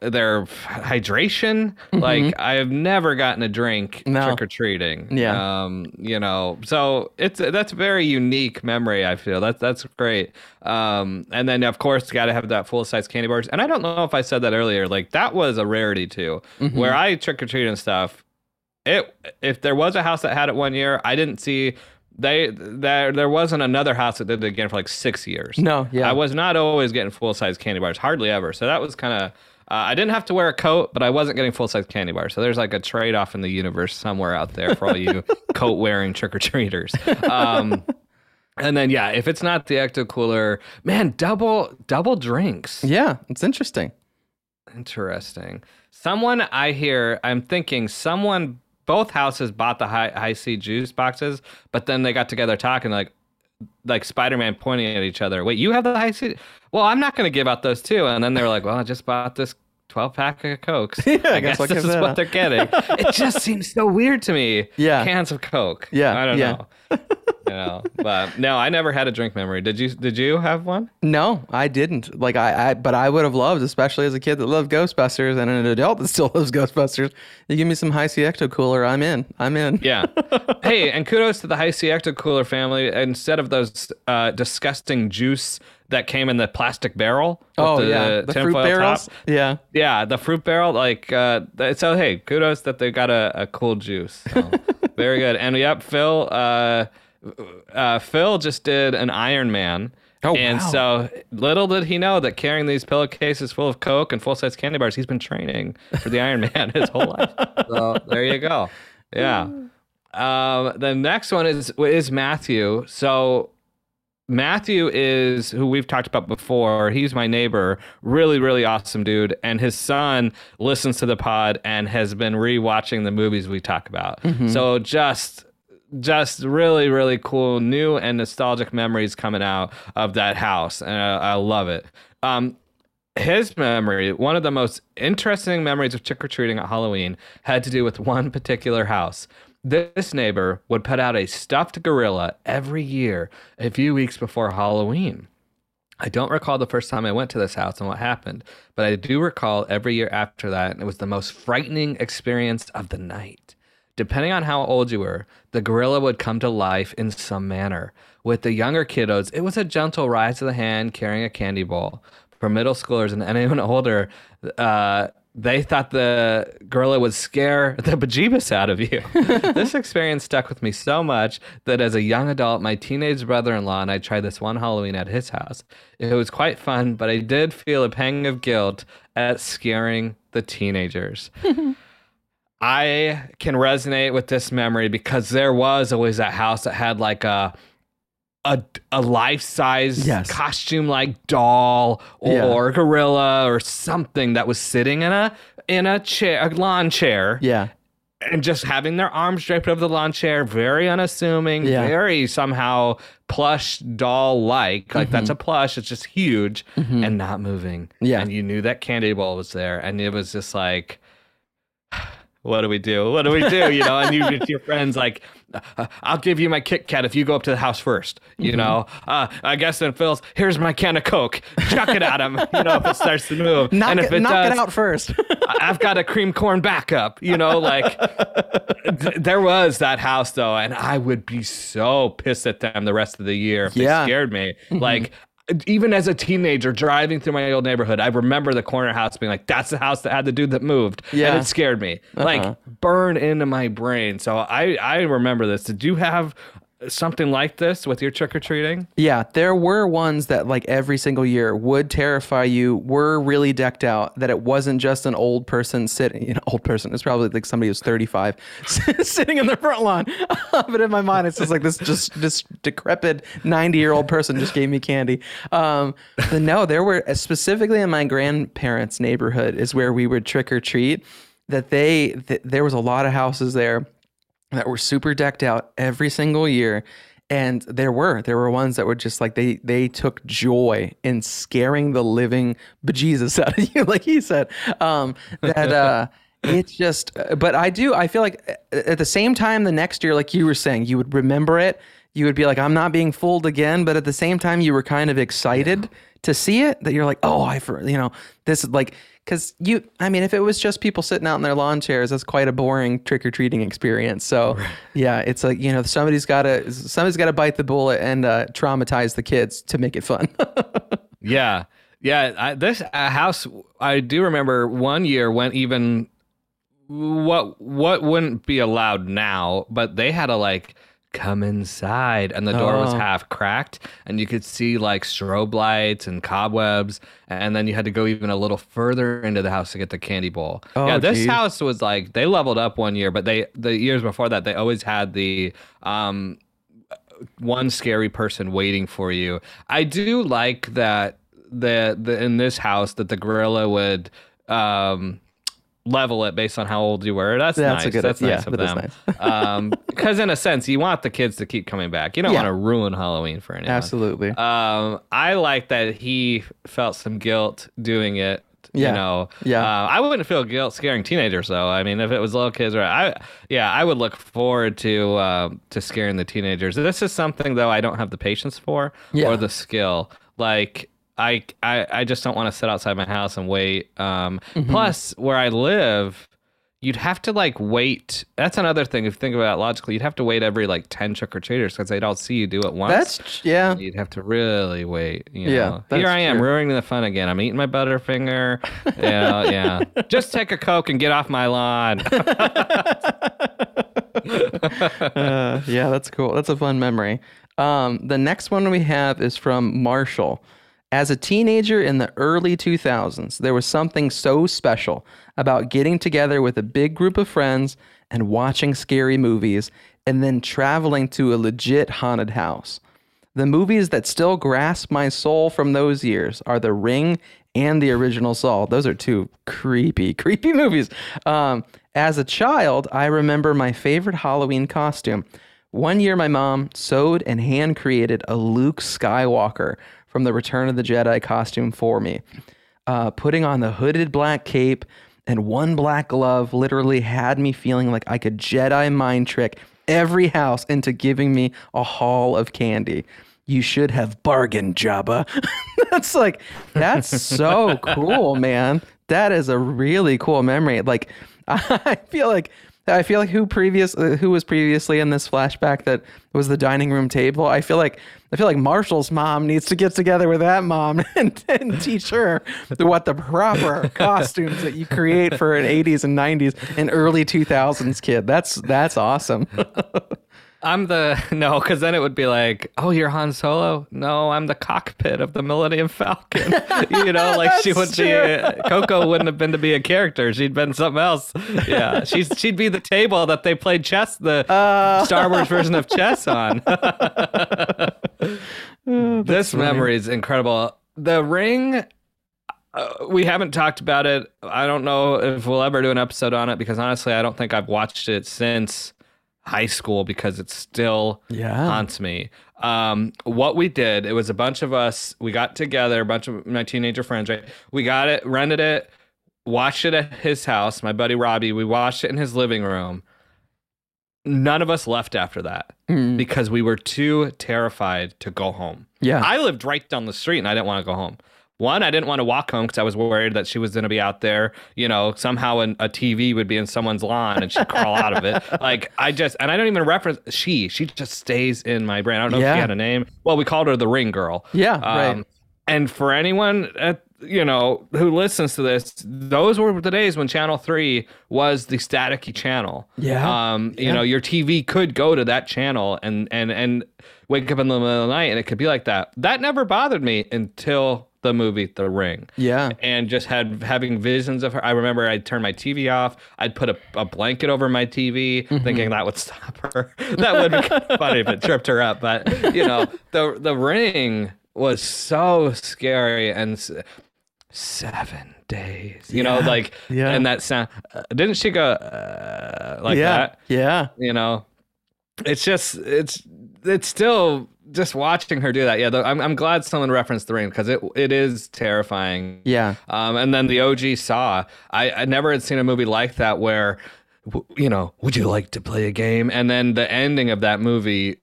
S8: their hydration. Like I've never gotten a drink
S6: Mm-hmm. No.
S8: trick or treating.
S6: Yeah.
S8: Um, you know, so it's that's a very unique memory. I feel that's that's great. Um, and then of course got to have that full size candy bars. And I don't know if I said that earlier. Like that was a rarity too.
S6: Mm-hmm.
S8: Where I trick or treat and stuff. It if there was a house that had it one year, I didn't see. They there there wasn't another house that did it again for like six years.
S6: No, yeah.
S8: I was not always getting full size candy bars, hardly ever. So that was kind of. Uh, I didn't have to wear a coat, but I wasn't getting full size candy bars. So there's like a trade off in the universe somewhere out there for all you coat wearing trick or treaters. Um, and then yeah, if it's not the ecto cooler, man, double double drinks.
S6: Yeah, it's interesting.
S8: Interesting. Someone I hear, I'm thinking someone, both houses bought the high Hi-C juice boxes, but then they got together talking like, like Spider Man pointing at each other. Wait, you have the Hi-C? Well, I'm not going to give out those too. And then they were like, well, I just bought this 12 pack of Cokes.
S6: Yeah, I
S8: I
S6: guess
S8: guess this is what they're getting. it just seems so weird to me.
S6: Yeah.
S8: Cans of Coke.
S6: Yeah,
S8: I don't
S6: yeah.
S8: know. you know, but no, I never had a drink memory. Did you? Did you have one?
S6: No, I didn't. Like I, I but I would have loved, especially as a kid that loved Ghostbusters and an adult that still loves Ghostbusters. You give me some Hi-C Ecto Cooler, I'm in. I'm in.
S8: Yeah. hey, and kudos to the Hi-C Ecto Cooler family. Instead of those uh, disgusting juice that came in the plastic barrel. with
S6: Oh yeah, the fruit barrels.
S8: top.
S6: Yeah.
S8: Yeah, the fruit barrel. Like, uh, so hey, kudos that they got a, a cool juice. So, very good. And yep, Phil. Uh, uh, Phil just did an Iron Man.
S6: Oh,
S8: and
S6: wow.
S8: so little did he know that carrying these pillowcases full of Coke and full size candy bars, he's been training for the Iron Man his whole life. So there you go. Yeah. Um, the next one is is Matthew. So Matthew is who we've talked about before. He's my neighbor, really, really awesome dude. And his son listens to the pod and has been rewatching the movies we talk about. So just just really, really cool new and nostalgic memories coming out of that house. And I, I love it. Um, his memory, one of the most interesting memories of trick or treating at Halloween, had to do with one particular house. This neighbor would put out a stuffed gorilla every year, a few weeks before Halloween. I don't recall the first time I went to this house and what happened, but I do recall every year after that, and it was the most frightening experience of the night. Depending on how old you were, the gorilla would come to life in some manner. With the younger kiddos, it was a gentle rise of the hand carrying a candy bowl. For middle schoolers and anyone older, uh, they thought the gorilla would scare the bejeebus out of you. this experience stuck with me so much that as a young adult, my teenage brother in law and I tried this one Halloween at his house. It was quite fun, but I did feel a pang of guilt at scaring the teenagers. I can resonate with this memory because there was always that house that had like a a, a life size
S6: Yes.
S8: costume like doll or,
S6: Yeah.
S8: or gorilla or something that was sitting in a in a chair a lawn chair
S6: Yeah.
S8: and just having their arms draped over the lawn chair, very unassuming,
S6: Yeah.
S8: very somehow plush doll like. Like that's mm-hmm. a plush, it's just huge mm-hmm. and not moving.
S6: Yeah.
S8: And you knew that candy ball was there. And it was just like, what do we do? What do we do? You know, and you to your friends like, uh, I'll give you my Kit Kat if you go up to the house first. You
S6: Mm-hmm.
S8: know, uh, I guess then Phil's here's my can of Coke. Chuck it at him. You know, if it starts to move,
S6: Knock,
S8: and if
S6: it, knock
S8: does,
S6: it out first.
S8: I've got a cream corn backup, you know, like th- there was that house though, and I would be so pissed at them the rest of the year if
S6: Yeah.
S8: they scared me. Like even as a teenager driving through my old neighborhood, I remember the corner house being like, that's the house that had the dude that moved.
S6: Yeah.
S8: And it scared me. Like uh-huh. burned into my brain. So I, I remember this. Did you have something like this with your trick or treating?
S6: Yeah, there were ones that like every single year would terrify you, were really decked out, that it wasn't just an old person sitting, an old person, it's probably like somebody who's 35 sitting in the front lawn. but in my mind, it's just like this just this decrepit 90 year old person just gave me candy. Um, but no, there were specifically in my grandparents' neighborhood is where we would trick or treat. That they, th- there was a lot of houses there that were super decked out every single year and there were there were ones that were just like they they took joy in scaring the living bejesus out of you like he said um that uh it's just but i do i feel like at the same time the next year like you were saying you would remember it you would be like, I'm not being fooled again, but at the same time, you were kind of excited to see it. That you're like, oh, I, for you know, this is like, because you, I mean, if it was just people sitting out in their lawn chairs, that's quite a boring trick or treating experience. So, yeah, it's like you know, somebody's got to somebody's got to bite the bullet and uh, traumatize the kids to make it fun.
S8: Yeah, yeah. I, this uh, house, I do remember one year went even what what wouldn't be allowed now, but they had to like come inside, and the door was
S6: Oh.
S8: half cracked, and you could see like strobe lights and cobwebs, and then you had to go even a little further into the house to get the candy bowl.
S6: Oh,
S8: yeah, this
S6: geez.
S8: house was like they leveled up one year, but they the years before that they always had the um one scary person waiting for you. I do like that the the in this house that the gorilla would um level it based on how old you were. That's,
S6: That's a
S8: nice.
S6: good-
S8: That's
S6: yeah,
S8: nice of them.
S6: nice.
S8: um because in a sense you want the kids to keep coming back. You don't
S6: Yeah.
S8: want to ruin Halloween for anyone.
S6: Absolutely.
S8: Um I like that he felt some guilt doing it.
S6: Yeah.
S8: You know,
S6: Yeah.
S8: Uh, I wouldn't feel guilt scaring teenagers though. I mean, if it was little kids, or I, yeah, I would look forward to uh, to scaring the teenagers. This is something though I don't have the patience for
S6: Yeah.
S8: or the skill. Like I, I, I just don't want to sit outside my house and wait. Um,
S6: Mm-hmm.
S8: Plus, where I live, you'd have to like wait. That's another thing. If you think about it logically, you'd have to wait every like ten trick or treaters because they'd all see you do it once.
S6: That's yeah.
S8: You'd have to really wait. You
S6: Yeah,
S8: know?
S6: that's
S8: Here I am
S6: true.
S8: ruining the fun again. I'm eating my Butterfinger. yeah, yeah. Just take a Coke and get off my lawn.
S6: Uh, yeah, that's cool. That's a fun memory. Um, the next one we have is from Marshall. As a teenager in the early 2000s, there was something so special about getting together with a big group of friends and watching scary movies and then traveling to a legit haunted house. The movies that still grasp my soul from those years are The Ring and the original Saw. Those are two creepy, creepy movies. Um, as a child, I remember my favorite Halloween costume. One year, my mom sewed and hand created a Luke Skywalker from the Return of the Jedi costume for me. Uh, putting on the hooded black cape and one black glove literally had me feeling like I could Jedi mind trick every house into giving me a haul of candy. You should have bargained, Jabba. that's like, that's so cool, man. That is a really cool memory. Like, I feel like. I feel like who previous uh, who was previously in this flashback that was the dining room table. I feel like I feel like Marshall's mom needs to get together with that mom and, and teach her what the proper costumes that you create for an 80s and 90s and early 2000s kid. That's that's awesome.
S8: I'm the no, because then it would be like, oh, you're Han Solo. No, I'm the cockpit of the Millennium Falcon. you know, like she would be. Coco wouldn't have been to be a character. She'd been something else. Yeah, she's she'd be the table that they played chess, the Star Wars version of chess on. this memory is incredible. The ring. Uh, we haven't talked about it. I don't know if we'll ever do an episode on it because honestly, I don't think I've watched it since high school because it still
S6: Yeah.
S8: haunts me. Um, what we did, it was a bunch of us. We got together, a bunch of my teenager friends. Right, we got it, rented it, watched it at his house. My buddy Robbie, we watched it in his living room. None of us left after that because we were too terrified to go home.
S6: Yeah.
S8: I lived right down the street and I didn't want to go home. One, I didn't want to walk home because I was worried that she was going to be out there. You know, somehow an, a TV would be in someone's lawn and she'd crawl out of it. Like I just, and I don't even reference she. She just stays in my brain. I don't know if she had a name. Well, we called her the Ring Girl.
S6: Yeah, right.
S8: And for anyone at you know who listens to this, those were the days when Channel Three was the staticky channel.
S6: Yeah.
S8: Um, you know, your TV could go to that channel and and and wake up in the middle of the night and it could be like that. That never bothered me until the movie The Ring.
S6: Yeah.
S8: And just had having visions of her. I remember I'd turn my TV off. I'd put a, a blanket over my TV,
S6: Mm-hmm.
S8: thinking that would stop her. that would be kind of funny if it tripped her up. But you know, the the ring was so scary and s- seven days. You know, like
S6: Yeah.
S8: and that sound. Uh, didn't she go uh, like
S6: yeah.
S8: that?
S6: Yeah.
S8: you know it's just it's it's still just watching her do that yeah the, I'm, I'm glad someone referenced the ring because it it is terrifying
S6: Yeah.
S8: um and then the og saw i i never had seen a movie like that where w- you know would you like to play a game and then the ending of that movie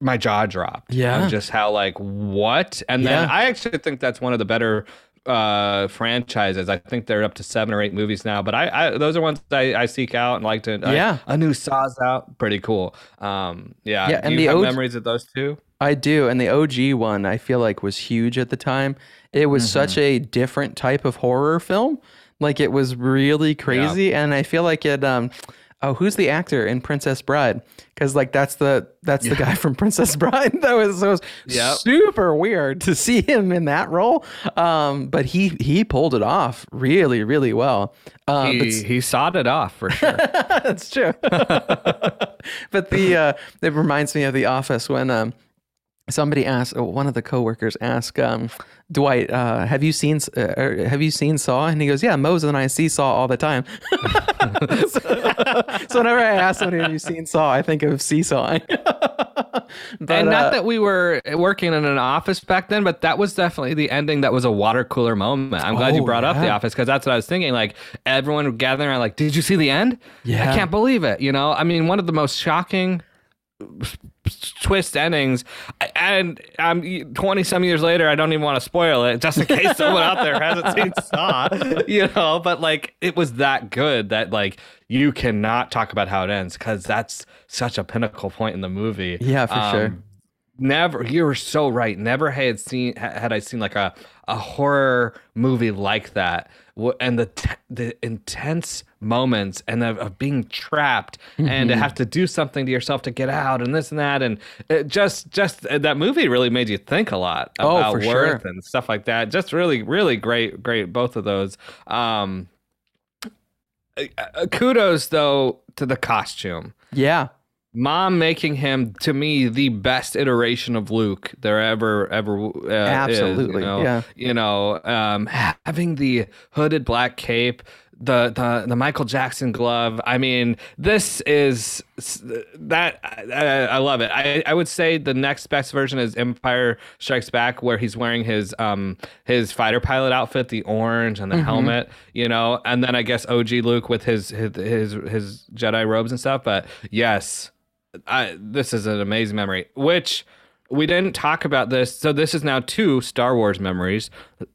S8: my jaw dropped.
S6: Yeah.
S8: just how like what, and then
S6: Yeah.
S8: I actually think that's one of the better uh franchises i think they're up to seven or eight movies now but i, I those are ones I, I seek out and like to
S6: Yeah.
S8: a new saw's out pretty cool um yeah
S6: Yeah, and the
S8: have
S6: OG
S8: memories of those two
S6: I do, and the OG one I feel like was huge at the time. It was such a different type of horror film. Like it was really crazy, and I feel like it. Um, oh, who's the actor in Princess Bride? Because like that's the that's the guy from Princess Bride. that was, that was
S8: Yep.
S6: super weird to see him in that role. Um, but he he pulled it off really really well. Um, but
S8: he, he sawed it off for sure
S6: that's true. but the uh, it reminds me of The Office when um, somebody asked one of the coworkers asked um, Dwight, uh, "Have you seen uh, have you seen Saw?" And he goes, "Yeah, Moses and I see Saw all the time." so, so whenever I ask somebody, "Have you seen Saw?" I think of seesawing. but,
S8: and not
S6: uh,
S8: that we were working in an office back then, but that was definitely the ending. That was a water cooler moment. I'm glad you
S6: Oh,
S8: brought up the office because that's what I was thinking. Like everyone gathering, around, like, "Did you see the end?
S6: Yeah.
S8: I can't believe it." You know, I mean, one of the most shocking twist endings. And um 20 some years later i don't even want to spoil it just in case someone out there hasn't seen saw you know? But like it was that good that like you cannot talk about how it ends because that's such a pinnacle point in the movie.
S6: Yeah, for sure.
S8: never you were so right. Never had seen had i seen like a a horror movie like that and the t- the intense moments and of, of being trapped and
S6: Mm-hmm.
S8: to have to do something to yourself to get out and this and that and it just just uh, that movie really made you think a lot
S6: Oh,
S8: about
S6: for
S8: worth
S6: sure.
S8: and stuff like that just really really great great both of those um uh, uh, kudos though to the costume
S6: yeah,
S8: mom making him to me the best iteration of Luke there ever ever uh, is,
S6: Absolutely,
S8: you know?
S6: yeah.
S8: you know um having the hooded black cape the the the Michael Jackson glove I mean this is that I, I love it I I would say the next best version is Empire Strikes Back where he's wearing his um his fighter pilot outfit the orange and the
S6: Mm-hmm.
S8: helmet you know and then I guess OG Luke with his his his, his Jedi robes and stuff but yes I, this is an amazing memory, which we didn't talk about this. So this is now two Star Wars memories.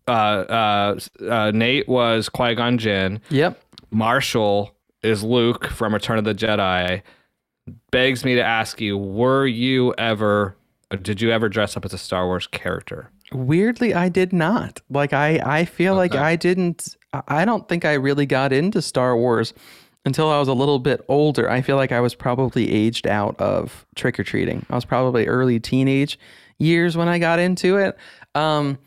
S8: Uh, uh, uh, Nate was Qui Gon Jinn.
S6: yep.
S8: Marshall is Luke from Return of the Jedi. Begs me to ask you: Were you ever? Did you ever dress up as a Star Wars character?
S6: Weirdly, I did not. Like I, I feel like I didn't. I don't think I really got into Star Wars until I was a little bit older. I feel like I was probably aged out of trick or treating. I was probably early teenage years when I got into it. Um,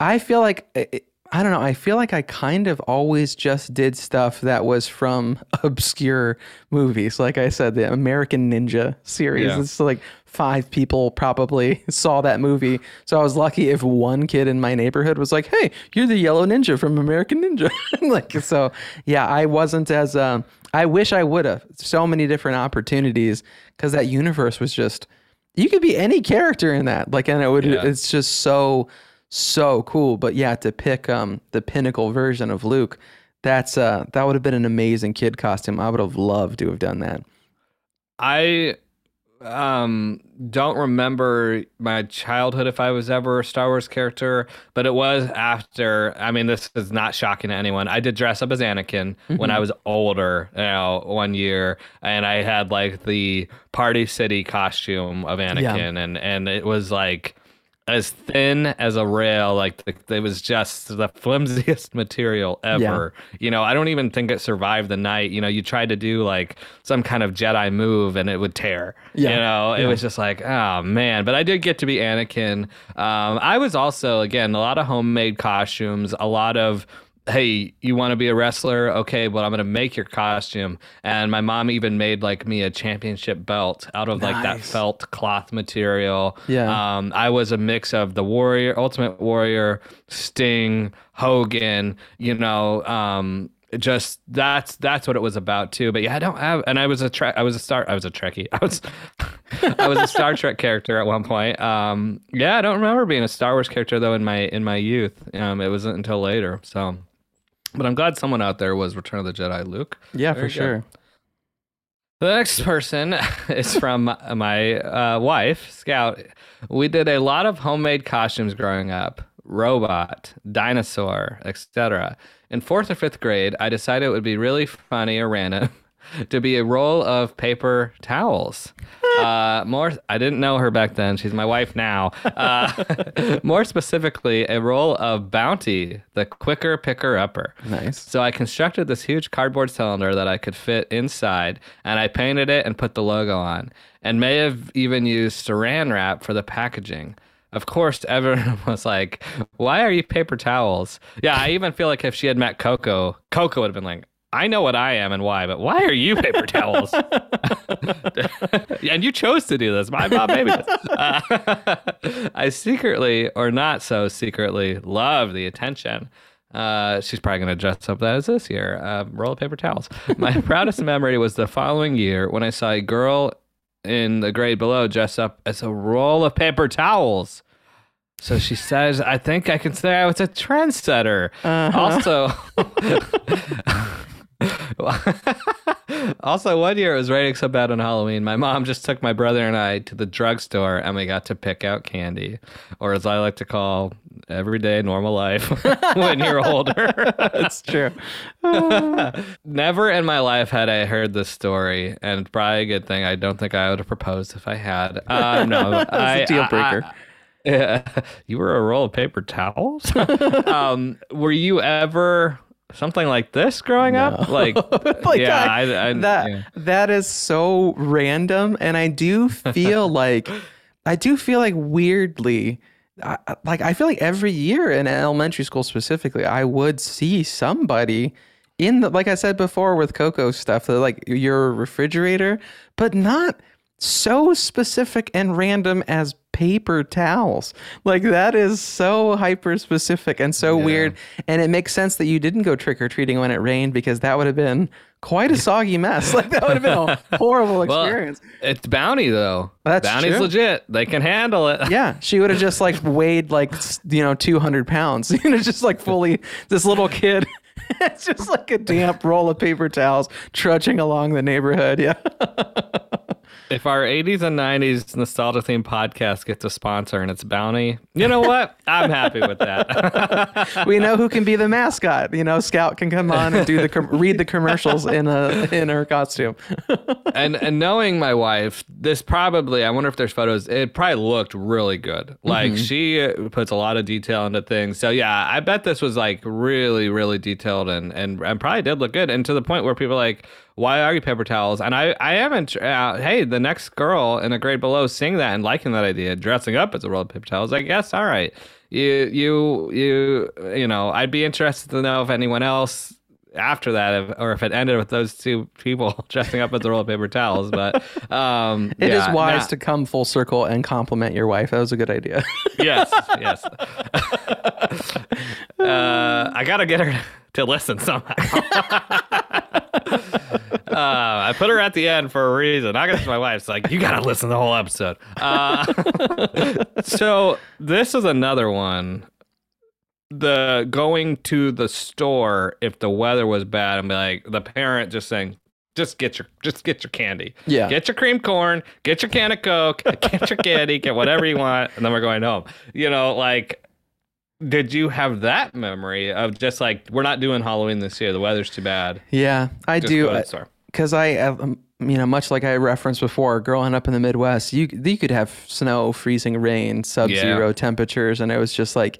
S6: I feel like it, I don't know. I feel like I kind of always just did stuff that was from obscure movies. Like I said, the American Ninja series.
S8: Yeah.
S6: It's like five people probably saw that movie. So I was lucky if one kid in my neighborhood was like, "Hey, you're the yellow ninja from American Ninja." like so, yeah. I wasn't as. Um, I wish I would have. So many different opportunities because that universe was just. You could be any character in that. Like, and it would.
S8: Yeah.
S6: It's just so so cool. But yeah, to pick um the pinnacle version of Luke, that's uh that would have been an amazing kid costume. I would have loved to have done that.
S8: I um don't remember my childhood if I was ever a Star Wars character, but it was after I mean this is not shocking to anyone. I did dress up as Anakin when I was older, you know, one year and I had like the Party City costume of Anakin and and it was like as thin as a rail like the, it was just the flimsiest material ever. You know i don't even think it survived the night. You know you tried to do like some kind of jedi move and it would tear.
S6: Yeah.
S8: you know it was just like oh man. But i did get to be anakin. Um, i was also again a lot of homemade costumes a lot of hey you want to be a wrestler okay but i'm gonna make your costume and my mom even made like me a championship belt out of like that felt cloth material
S6: Yeah.
S8: um, I was a mix of the Warrior, Ultimate Warrior, Sting, Hogan. You know, um, just that's that's what it was about too. But yeah, I don't have. And I was a I was a star. I was a Trekkie. I was I was a Star Trek character at one point. Um, yeah, I don't remember being a Star Wars character though in my in my youth. Um, it wasn't until later. So, but I'm glad someone out there was Return of the Jedi Luke.
S6: Yeah,
S8: Very
S6: for
S8: good.
S6: sure.
S8: The next person is from my uh, wife, Scout. We did a lot of homemade costumes growing up robot, dinosaur, etc. In fourth or fifth grade, I decided it would be really funny or random to be a roll of paper towels. Uh, more, I didn't know her back then. She's my wife now. Uh, more specifically, a roll of Bounty, the quicker picker upper.
S6: Nice.
S8: So I constructed this huge cardboard cylinder that I could fit inside, and I painted it and put the logo on, and may have even used saran wrap for the packaging. Of course, everyone was like, "Why are you paper towels?" Yeah, I even feel like if she had met Coco, Coco would have been like, "I know what I am and why, but why are you paper towels?" and you chose to do this. My mom made me. Uh, I secretly, or not so secretly, love the attention. Uh, she's probably going to dress up that as this year. Uh, roll of paper towels. My proudest memory was the following year when I saw a girl in the grade below dress up as a roll of paper towels. So she says, I think I can say I was a trendsetter. Also, also, one year it was raining so bad on Halloween, my mom just took my brother and I to the drugstore and we got to pick out candy, or as I like to call everyday normal life when you're older.
S6: it's true.
S8: Never in my life had I heard this story, and probably a good thing. I don't think I would have proposed if I had. Um, no, I,
S6: a deal breaker.
S8: I- I- yeah, you were a roll of paper towels. um, were you ever something like this growing up? Like,
S6: like
S8: yeah,
S6: I-
S8: I, I,
S6: that
S8: yeah.
S6: that is so random and i do feel like i do feel like weirdly like i feel like every year in elementary school specifically i would see somebody in the like i said before with coco stuff like your refrigerator but not so specific and random as paper towels. Like that is so hyper specific and so weird. And it makes sense that you didn't go trick-or-treating when it rained because that would have been quite a soggy mess. Like that would have been a horrible
S8: Well,
S6: experience.
S8: it's bounty though.
S6: That's
S8: Bounty's
S6: true.
S8: legit. They can handle it.
S6: yeah. She would have just like weighed like you know 200 pounds you know just like fully this little kid. It's just like a damp roll of paper towels trudging along the neighborhood. Yeah
S8: If our 80s and 90s nostalgia themed podcast gets a sponsor and it's Bounty, you know what? I'm happy with that.
S6: we know who can be the mascot you know scout can come on and do the com- read the commercials in a in her costume
S8: and and knowing my wife, this probably I wonder if there's photos. It probably looked really good. Like she uh, puts a lot of detail into things. So yeah, I bet this was like really really detailed and and and probably did look good. And to the point where people are like, why are you paper towels? And I I haven't. Uh, hey, the next girl in the grade below seeing that and liking that idea, dressing up as a roll of paper towels. I guess all right. You you you you know. I'd be interested to know if anyone else after that, if, or if it ended with those two people dressing up as the roll of paper towels. But um,
S6: It is
S8: yeah,
S6: wise
S8: nah-
S6: to come full circle and compliment your wife that was a good idea
S8: yes, yes. uh, I gotta get her to listen somehow. uh, I put her at the end for a reason. I guess my wife's like, you gotta listen to the whole episode. Uh, so this is another one. The going to the store if the weather was bad and be like the parent just saying, just get your just get your candy.
S6: Yeah.
S8: Get your cream corn, get your can of Coke, get your candy, get whatever you want, and then we're going home. You know, like did you have that memory of just like we're not doing Halloween this year, the weather's too bad.
S6: yeah i
S8: Just
S6: do
S8: to the
S6: I- because I, um, you know, much like I referenced before, growing up in the Midwest, you you could have snow, freezing rain, sub-zero temperatures, and it was just like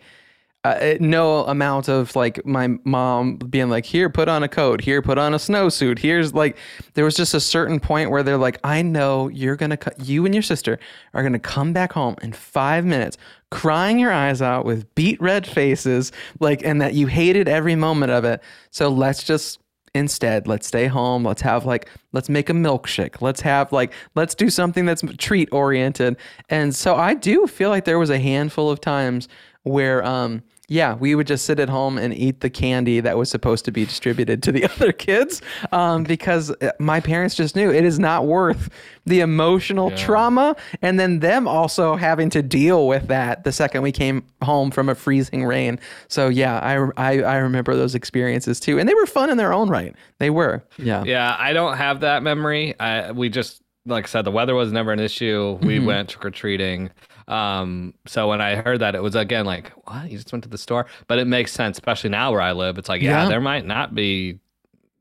S6: uh, it- no amount of like my mom being like, "Here, put on a coat. Here, put on a snowsuit. Here's like." There was just a certain point where they're like, "I know you're gonna, co- you and your sister are gonna come back home in five minutes." Crying your eyes out with beat red faces, like, and that you hated every moment of it. So let's just instead let's stay home. Let's have like let's make a milkshake. Let's have like let's do something that's treat oriented and so i do feel like there was a handful of times where um yeah, we would just sit at home and eat the candy that was supposed to be distributed to the other kids um, because uh, my parents just knew it is not worth the emotional trauma and then them also having to deal with that the second we came home from a freezing rain. So yeah, I, I, I remember those experiences too. And they were fun in their own right. They were. Yeah.
S8: Yeah, I don't have that memory. I we just like I said, the weather was never an issue. We
S6: Mm-hmm.
S8: went trick or treating. Um, so when I heard that, it was again like, what? You just went to the store, but it makes sense, especially now where I live. It's like, yeah,
S6: Yeah.
S8: there might not be,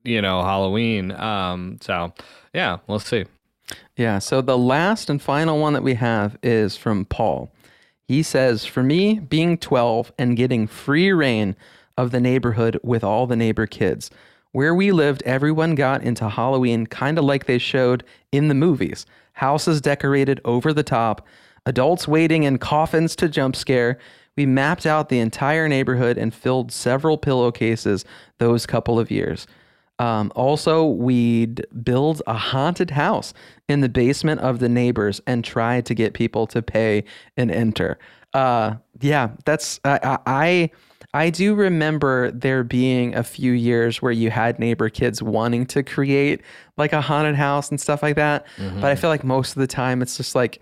S8: you know, Halloween. Um, so yeah, we'll see.
S6: Yeah. So the last and final one that we have is from Paul. He says, For me, being 12 and getting free reign of the neighborhood with all the neighbor kids, where we lived, everyone got into Halloween kind of like they showed in the movies houses decorated over the top, adults waiting in coffins to jump scare. We mapped out the entire neighborhood and filled several pillowcases those couple of years. Um, also, we'd build a haunted house in the basement of the neighbors and try to get people to pay and enter. Uh, yeah, that's I, I I I do remember there being a few years where you had neighbor kids wanting to create like a haunted house and stuff like that. But I feel like most of the time it's just like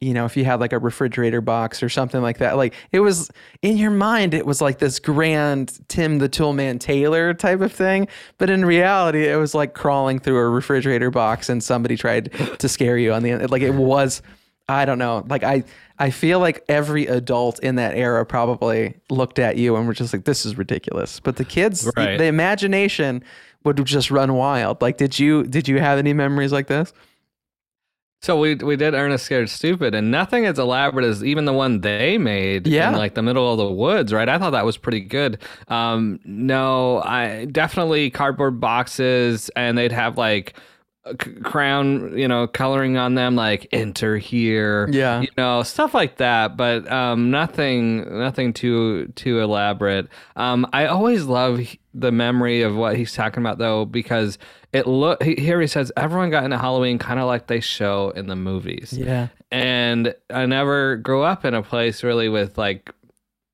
S6: you know, if you had like a refrigerator box or something like that, like it was in your mind, it was like this grand Tim the Toolman Taylor type of thing. But in reality, it was like crawling through a refrigerator box and somebody tried to scare you on the end. Like it was, I don't know. Like I, I feel like every adult in that era probably looked at you and were just like, this is ridiculous. But the kids,
S8: Right.
S6: the imagination would just run wild. Like, did you, did you have any memories like this?
S8: So we we did Ernest Scared Stupid, and nothing as elaborate as even the one they made
S6: Yeah.
S8: in like the middle of the woods, right? I thought that was pretty good. Um, no, I definitely cardboard boxes, and they'd have like c- crown, you know, coloring on them, like "Enter here,"
S6: Yeah.
S8: you know, stuff like that. But um, nothing, nothing too too elaborate. Um, I always love the memory of what he's talking about though, because it look he- here he says everyone got into Halloween kind of like they show in the movies.
S6: Yeah.
S8: And I never grew up in a place really with like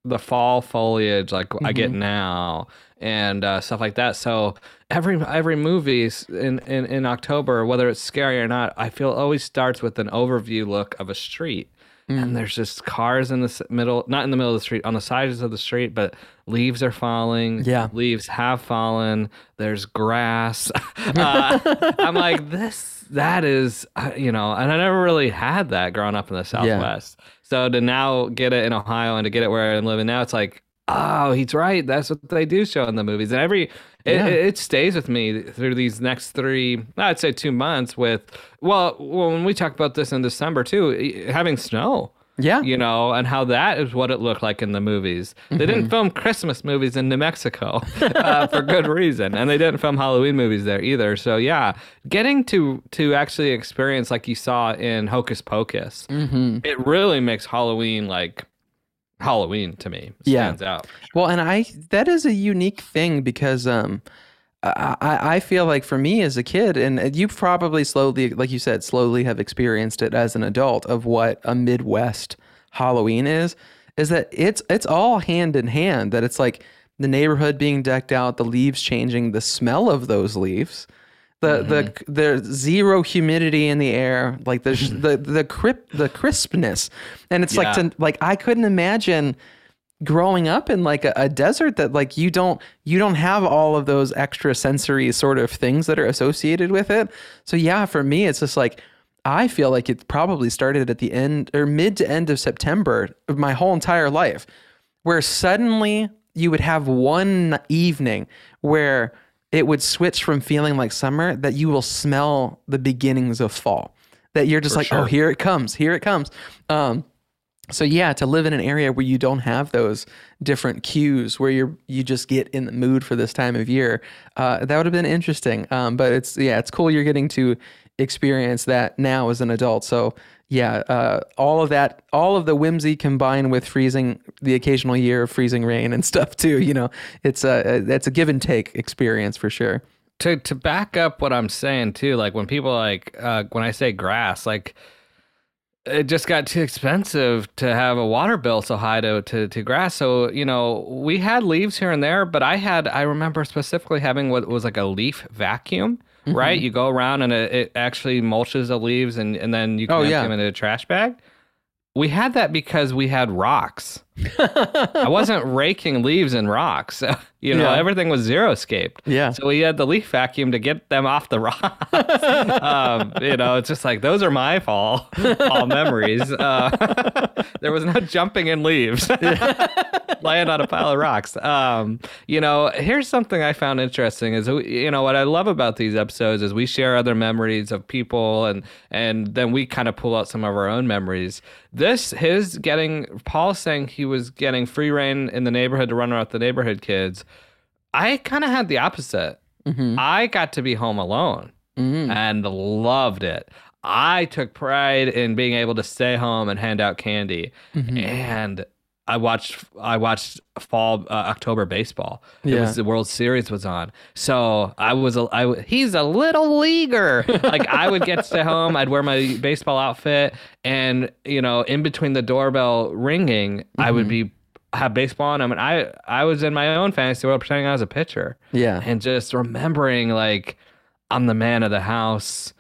S8: the fall foliage like I get now and uh, stuff like that. So every every movie in, in in October, whether it's scary or not, I feel always starts with an overview look of a street. And there's just cars in the middle, not in the middle of the street, on the sides of the street, but leaves are falling.
S6: Yeah.
S8: Leaves have fallen. There's grass. uh, I'm like, this, that is, uh, you know, and I never really had that growing up in the Southwest. So to now get it in Ohio and to get it where I'm living now, it's like, oh, he's right. That's what they do show in the movies. And every, it,
S6: Yeah.
S8: it, stays with me through these next three, I'd say two months with, well, when we talk about this in December too, having snow.
S6: Yeah.
S8: You know, and how that is what it looked like in the movies. They didn't film Christmas movies in New Mexico uh, for good reason, and they didn't film Halloween movies there either. So yeah, getting to to actually experience like you saw in Hocus Pocus, it really makes Halloween like Halloween to me.
S6: Yeah.
S8: Stands out.
S6: Well, and I that is a unique thing because um I, I I feel like for me as a kid, and you probably slowly, like you said, slowly have experienced it as an adult of what a Midwest Halloween is, is that it's it's all hand in hand. That it's like the neighborhood being decked out, the leaves changing, the smell of those leaves, the the mm-hmm. the zero humidity in the air, like the the the crip the crispness, and it's like to like I couldn't imagine growing up in like a, a desert that like you don't you don't have all of those extra sensory sort of things that are associated with it. So yeah for me it's just like i feel like it probably started at the end or mid to end of september of my whole entire life where suddenly you would have one evening where it would switch from feeling like summer that you will smell the beginnings of fall. That you're just like oh here it comes here it comes. Um so yeah, to live in an area where you don't have those different cues, where you're you just get in the mood for this time of year, uh, that would have been interesting. Um, but it's yeah, it's cool you're getting to experience that now as an adult. So yeah, uh, all of that, all of the whimsy combined with freezing, the occasional year of freezing rain and stuff too. You know, it's a it's a give and take experience for sure.
S8: to to back up what I'm saying too, like when people like uh, when I say grass, like it just got too expensive to have a water bill so high to, to, to grass. So, you know, we had leaves here and there, but I had, I remember specifically having what was like a leaf vacuum,
S6: Mm-hmm.
S8: right? You go around and it, it actually mulches the leaves and, and then you can
S6: Oh,
S8: empty
S6: yeah.
S8: them into a trash bag. We had that because we had rocks. I wasn't raking leaves and rocks. You know,
S6: Yeah.
S8: everything was zero scaped.
S6: Yeah.
S8: So we had the leaf vacuum to get them off the rocks. um, you know, it's just like those are my fall, fall memories. Uh, there was no jumping in leaves, laying on a pile of rocks. Um, you know, here's something I found interesting is you know what I love about these episodes is we share other memories of people and and then we kind of pull out some of our own memories. This his getting Paul saying he was getting free reign in the neighborhood to run around with the neighborhood kids. I kind of had the opposite. Mm-hmm. I got to be home alone mm-hmm. and loved it. I took pride in being able to stay home and hand out candy, mm-hmm. and I watched I watched fall uh, October baseball. It
S6: Yeah.
S8: was the World Series was on, so I was a, I he's a little leaguer. like I would get to home, I'd wear my baseball outfit, and you know, in between the doorbell ringing, I would be have baseball on. I mean, I I was in my own fantasy world pretending I was a pitcher
S6: Yeah.
S8: and just remembering like I'm the man of the house.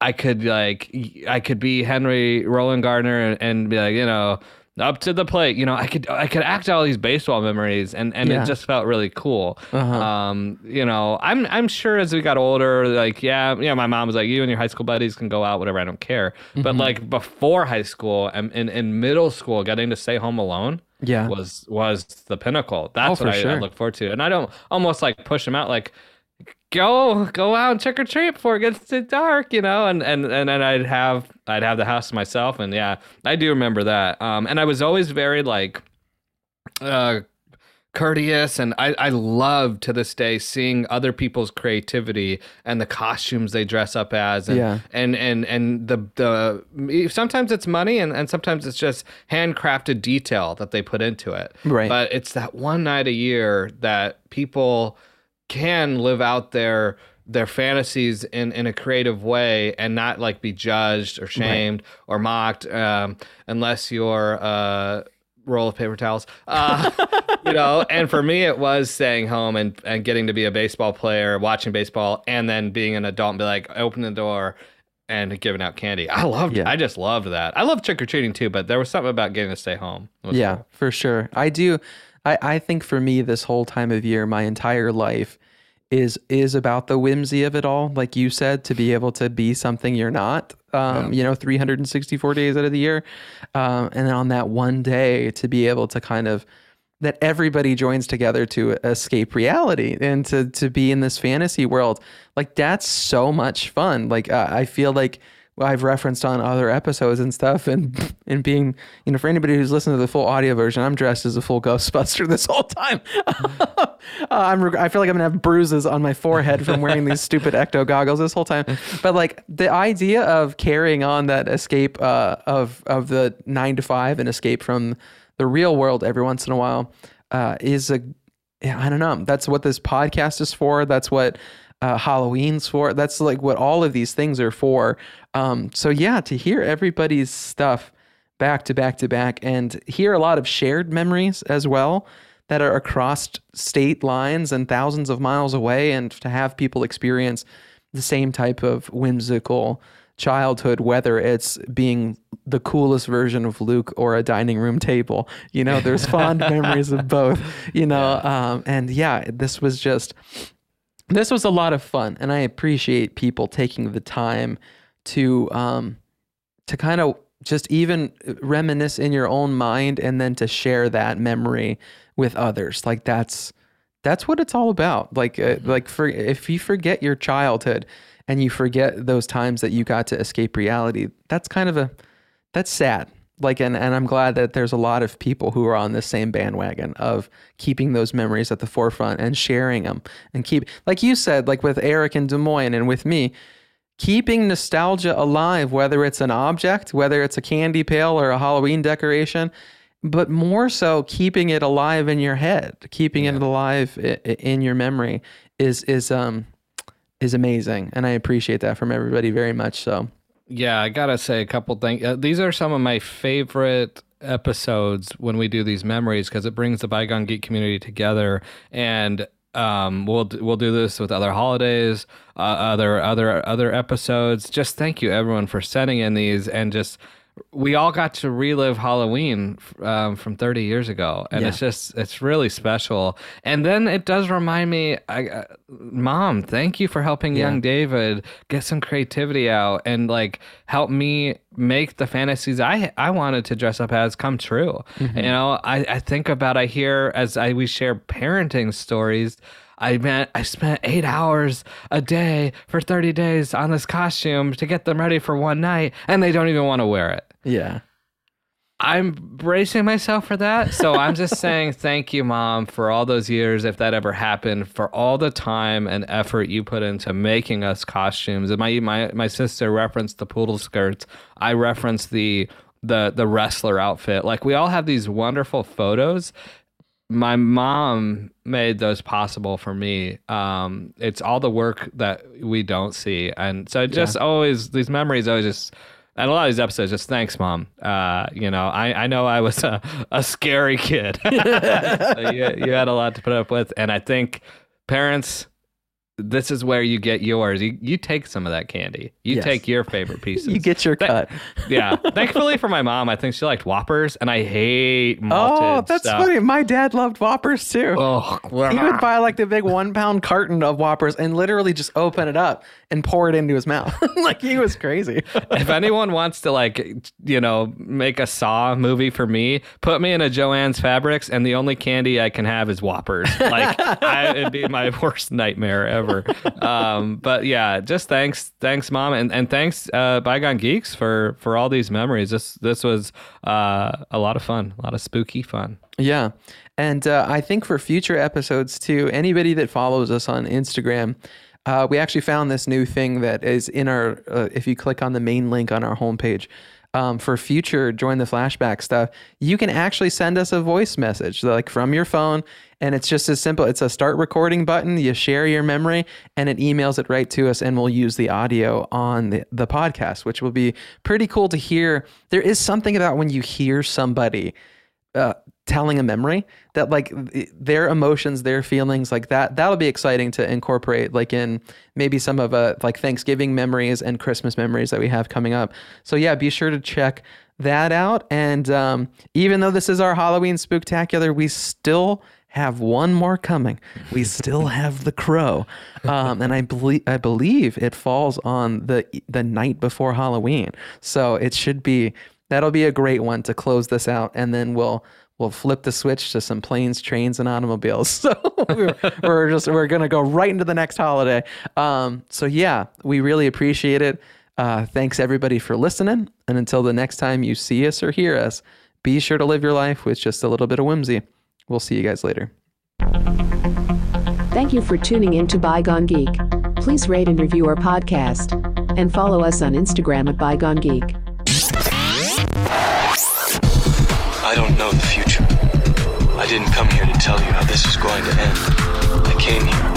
S8: I could like I could be Henry Rowengartner and, and be like you know up to the plate. You know I could I could act all these baseball memories and and
S6: Yeah.
S8: it just felt really cool.
S6: Uh-huh.
S8: Um, you know I'm I'm sure as we got older like yeah yeah my mom was like you and your high school buddies can go out whatever I don't care.
S6: Mm-hmm.
S8: But like before high school and in, in middle school getting to stay home alone
S6: Yeah.
S8: was was the pinnacle. That's
S6: Oh,
S8: what I, I look forward to. And I don't almost like push them out like go go out and trick or treat before it gets too dark, you know, and and and then I'd have I'd have the house to myself and yeah, I do remember that. Um and I was always very like uh courteous and I, I love to this day seeing other people's creativity and the costumes they dress up as and
S6: Yeah.
S8: and and and the the sometimes it's money and, and sometimes it's just handcrafted detail that they put into it
S6: Right.
S8: but it's that one night a year that people can live out their their fantasies in, in a creative way and not like be judged or shamed or mocked um, unless you're a roll of paper towels uh, you know and for me it was staying home and, and getting to be a baseball player watching baseball and then being an adult and be like open the door and giving out candy i loved
S6: Yeah.
S8: i just loved that i love trick-or-treating too but there was something about getting to stay home
S6: Yeah,
S8: cool.
S6: for sure. I do. I, I think for me, this whole time of year, my entire life is is about the whimsy of it all. Like you said, to be able to be something you're not. Um, You know, 364 days out of the year, um, and then on that one day to be able to kind of that everybody joins together to escape reality and to to be in this fantasy world. Like that's so much fun. Like uh, I feel like I've referenced on other episodes and stuff, and and being you know for anybody who's listened to the full audio version, I'm dressed as a full Ghostbuster this whole time. uh, I'm I feel like I'm gonna have bruises on my forehead from wearing these stupid ecto goggles this whole time. But like the idea of carrying on that escape uh, of of the nine to five and escape from the real world every once in a while uh, is a I don't know. That's what this podcast is for. That's what uh, Halloween's for. That's like what all of these things are for. Um, so yeah, to hear everybody's stuff back to back to back and hear a lot of shared memories as well that are across state lines and thousands of miles away and to have people experience the same type of whimsical childhood whether it's being the coolest version of Luke or a dining room table you know there's fond memories of both you know um, and yeah this was just this was a lot of fun and i appreciate people taking the time to um to kind of just even reminisce in your own mind and then to share that memory with others. Like that's that's what it's all about. Like uh, like for if you forget your childhood and you forget those times that you got to escape reality that's kind of a that's sad like and, and i'm glad that there's a lot of people who are on the same bandwagon of keeping those memories at the forefront and sharing them and keep like you said like with eric and des moines and with me keeping nostalgia alive whether it's an object whether it's a candy pail or a halloween decoration but more so keeping it alive in your head keeping it alive in your memory is is um is amazing and i appreciate that from everybody very much so
S8: Yeah, I gotta say a couple things. Uh, these are some of my favorite episodes when we do these memories because it brings the bygone geek community together and um we'll we'll do this with other holidays uh, other other other episodes just thank you everyone for sending in these and just we all got to relive Halloween um, from 30 years ago, and
S6: Yeah.
S8: it's just it's really special. And then it does remind me, I, uh, Mom, thank you for helping young David get some creativity out and like help me make the fantasies I I wanted to dress up as come true.
S6: Mm-hmm.
S8: You know, I, I think about I hear as I we share parenting stories. I meant I spent eight hours a day for 30 days on this costume to get them ready for one night, and they don't even want to wear it.
S6: Yeah.
S8: I'm bracing myself for that. So I'm just saying thank you, mom, for all those years, if that ever happened, for all the time and effort you put into making us costumes. And my my my sister referenced the poodle skirts. I referenced the the the wrestler outfit. Like we all have these wonderful photos. My mom made those possible for me. Um, it's all the work that we don't see, and so just always these memories always just and a lot of these episodes just thanks mom. Uh you know i i know i was a, a scary kid. So you, you had a lot to put up with. And i think parents this is where you get yours you, you take some of that candy you
S6: Yes.
S8: take your favorite pieces
S6: You get your cut.
S8: yeah thankfully for my mom i think she liked whoppers and i hate oh, malted
S6: Oh, that's
S8: stuff.
S6: funny. My dad loved Whoppers too.
S8: oh
S6: He would buy like the big one pound carton of Whoppers and literally just open it up and pour it into his mouth. like he was crazy.
S8: if anyone wants to like you know make a saw movie for me put me in a joanne's fabrics and the only candy i can have is whoppers like I, it'd be my worst nightmare ever um but yeah just thanks thanks mom and, and thanks uh bygone geeks for for all these memories this this was uh a lot of fun a lot of spooky fun
S6: Yeah. And uh, I think for future episodes too, anybody that follows us on Instagram, uh, we actually found this new thing that is in our, uh, if you click on the main link on our homepage, um, for future join the flashback stuff, you can actually send us a voice message like from your phone. And it's just as simple. It's a start recording button. You share your memory and it emails it right to us. And we'll use the audio on the, the podcast, which will be pretty cool to hear. There is something about when you hear somebody uh, telling a memory that like their emotions their feelings like that that'll be exciting to incorporate like in maybe some of uh like thanksgiving memories and christmas memories that we have coming up. So yeah be sure to check that out. And um, even though this is our halloween spooktacular we still have one more coming. We still have the crow. Um, and i believe i believe it falls on the the night before halloween. So it should be that'll be a great one to close this out and then we'll we'll flip the switch to some planes trains and automobiles so we're, we're just we're gonna go right into the next holiday um, so yeah we really appreciate it uh, thanks everybody for listening and until the next time you see us or hear us be sure to live your life with just a little bit of whimsy we'll see you guys later
S1: Thank you for tuning in to Bygone Geek. Please rate and review our podcast. And follow us on Instagram at Bygone Geek.
S9: This is going to end. I came here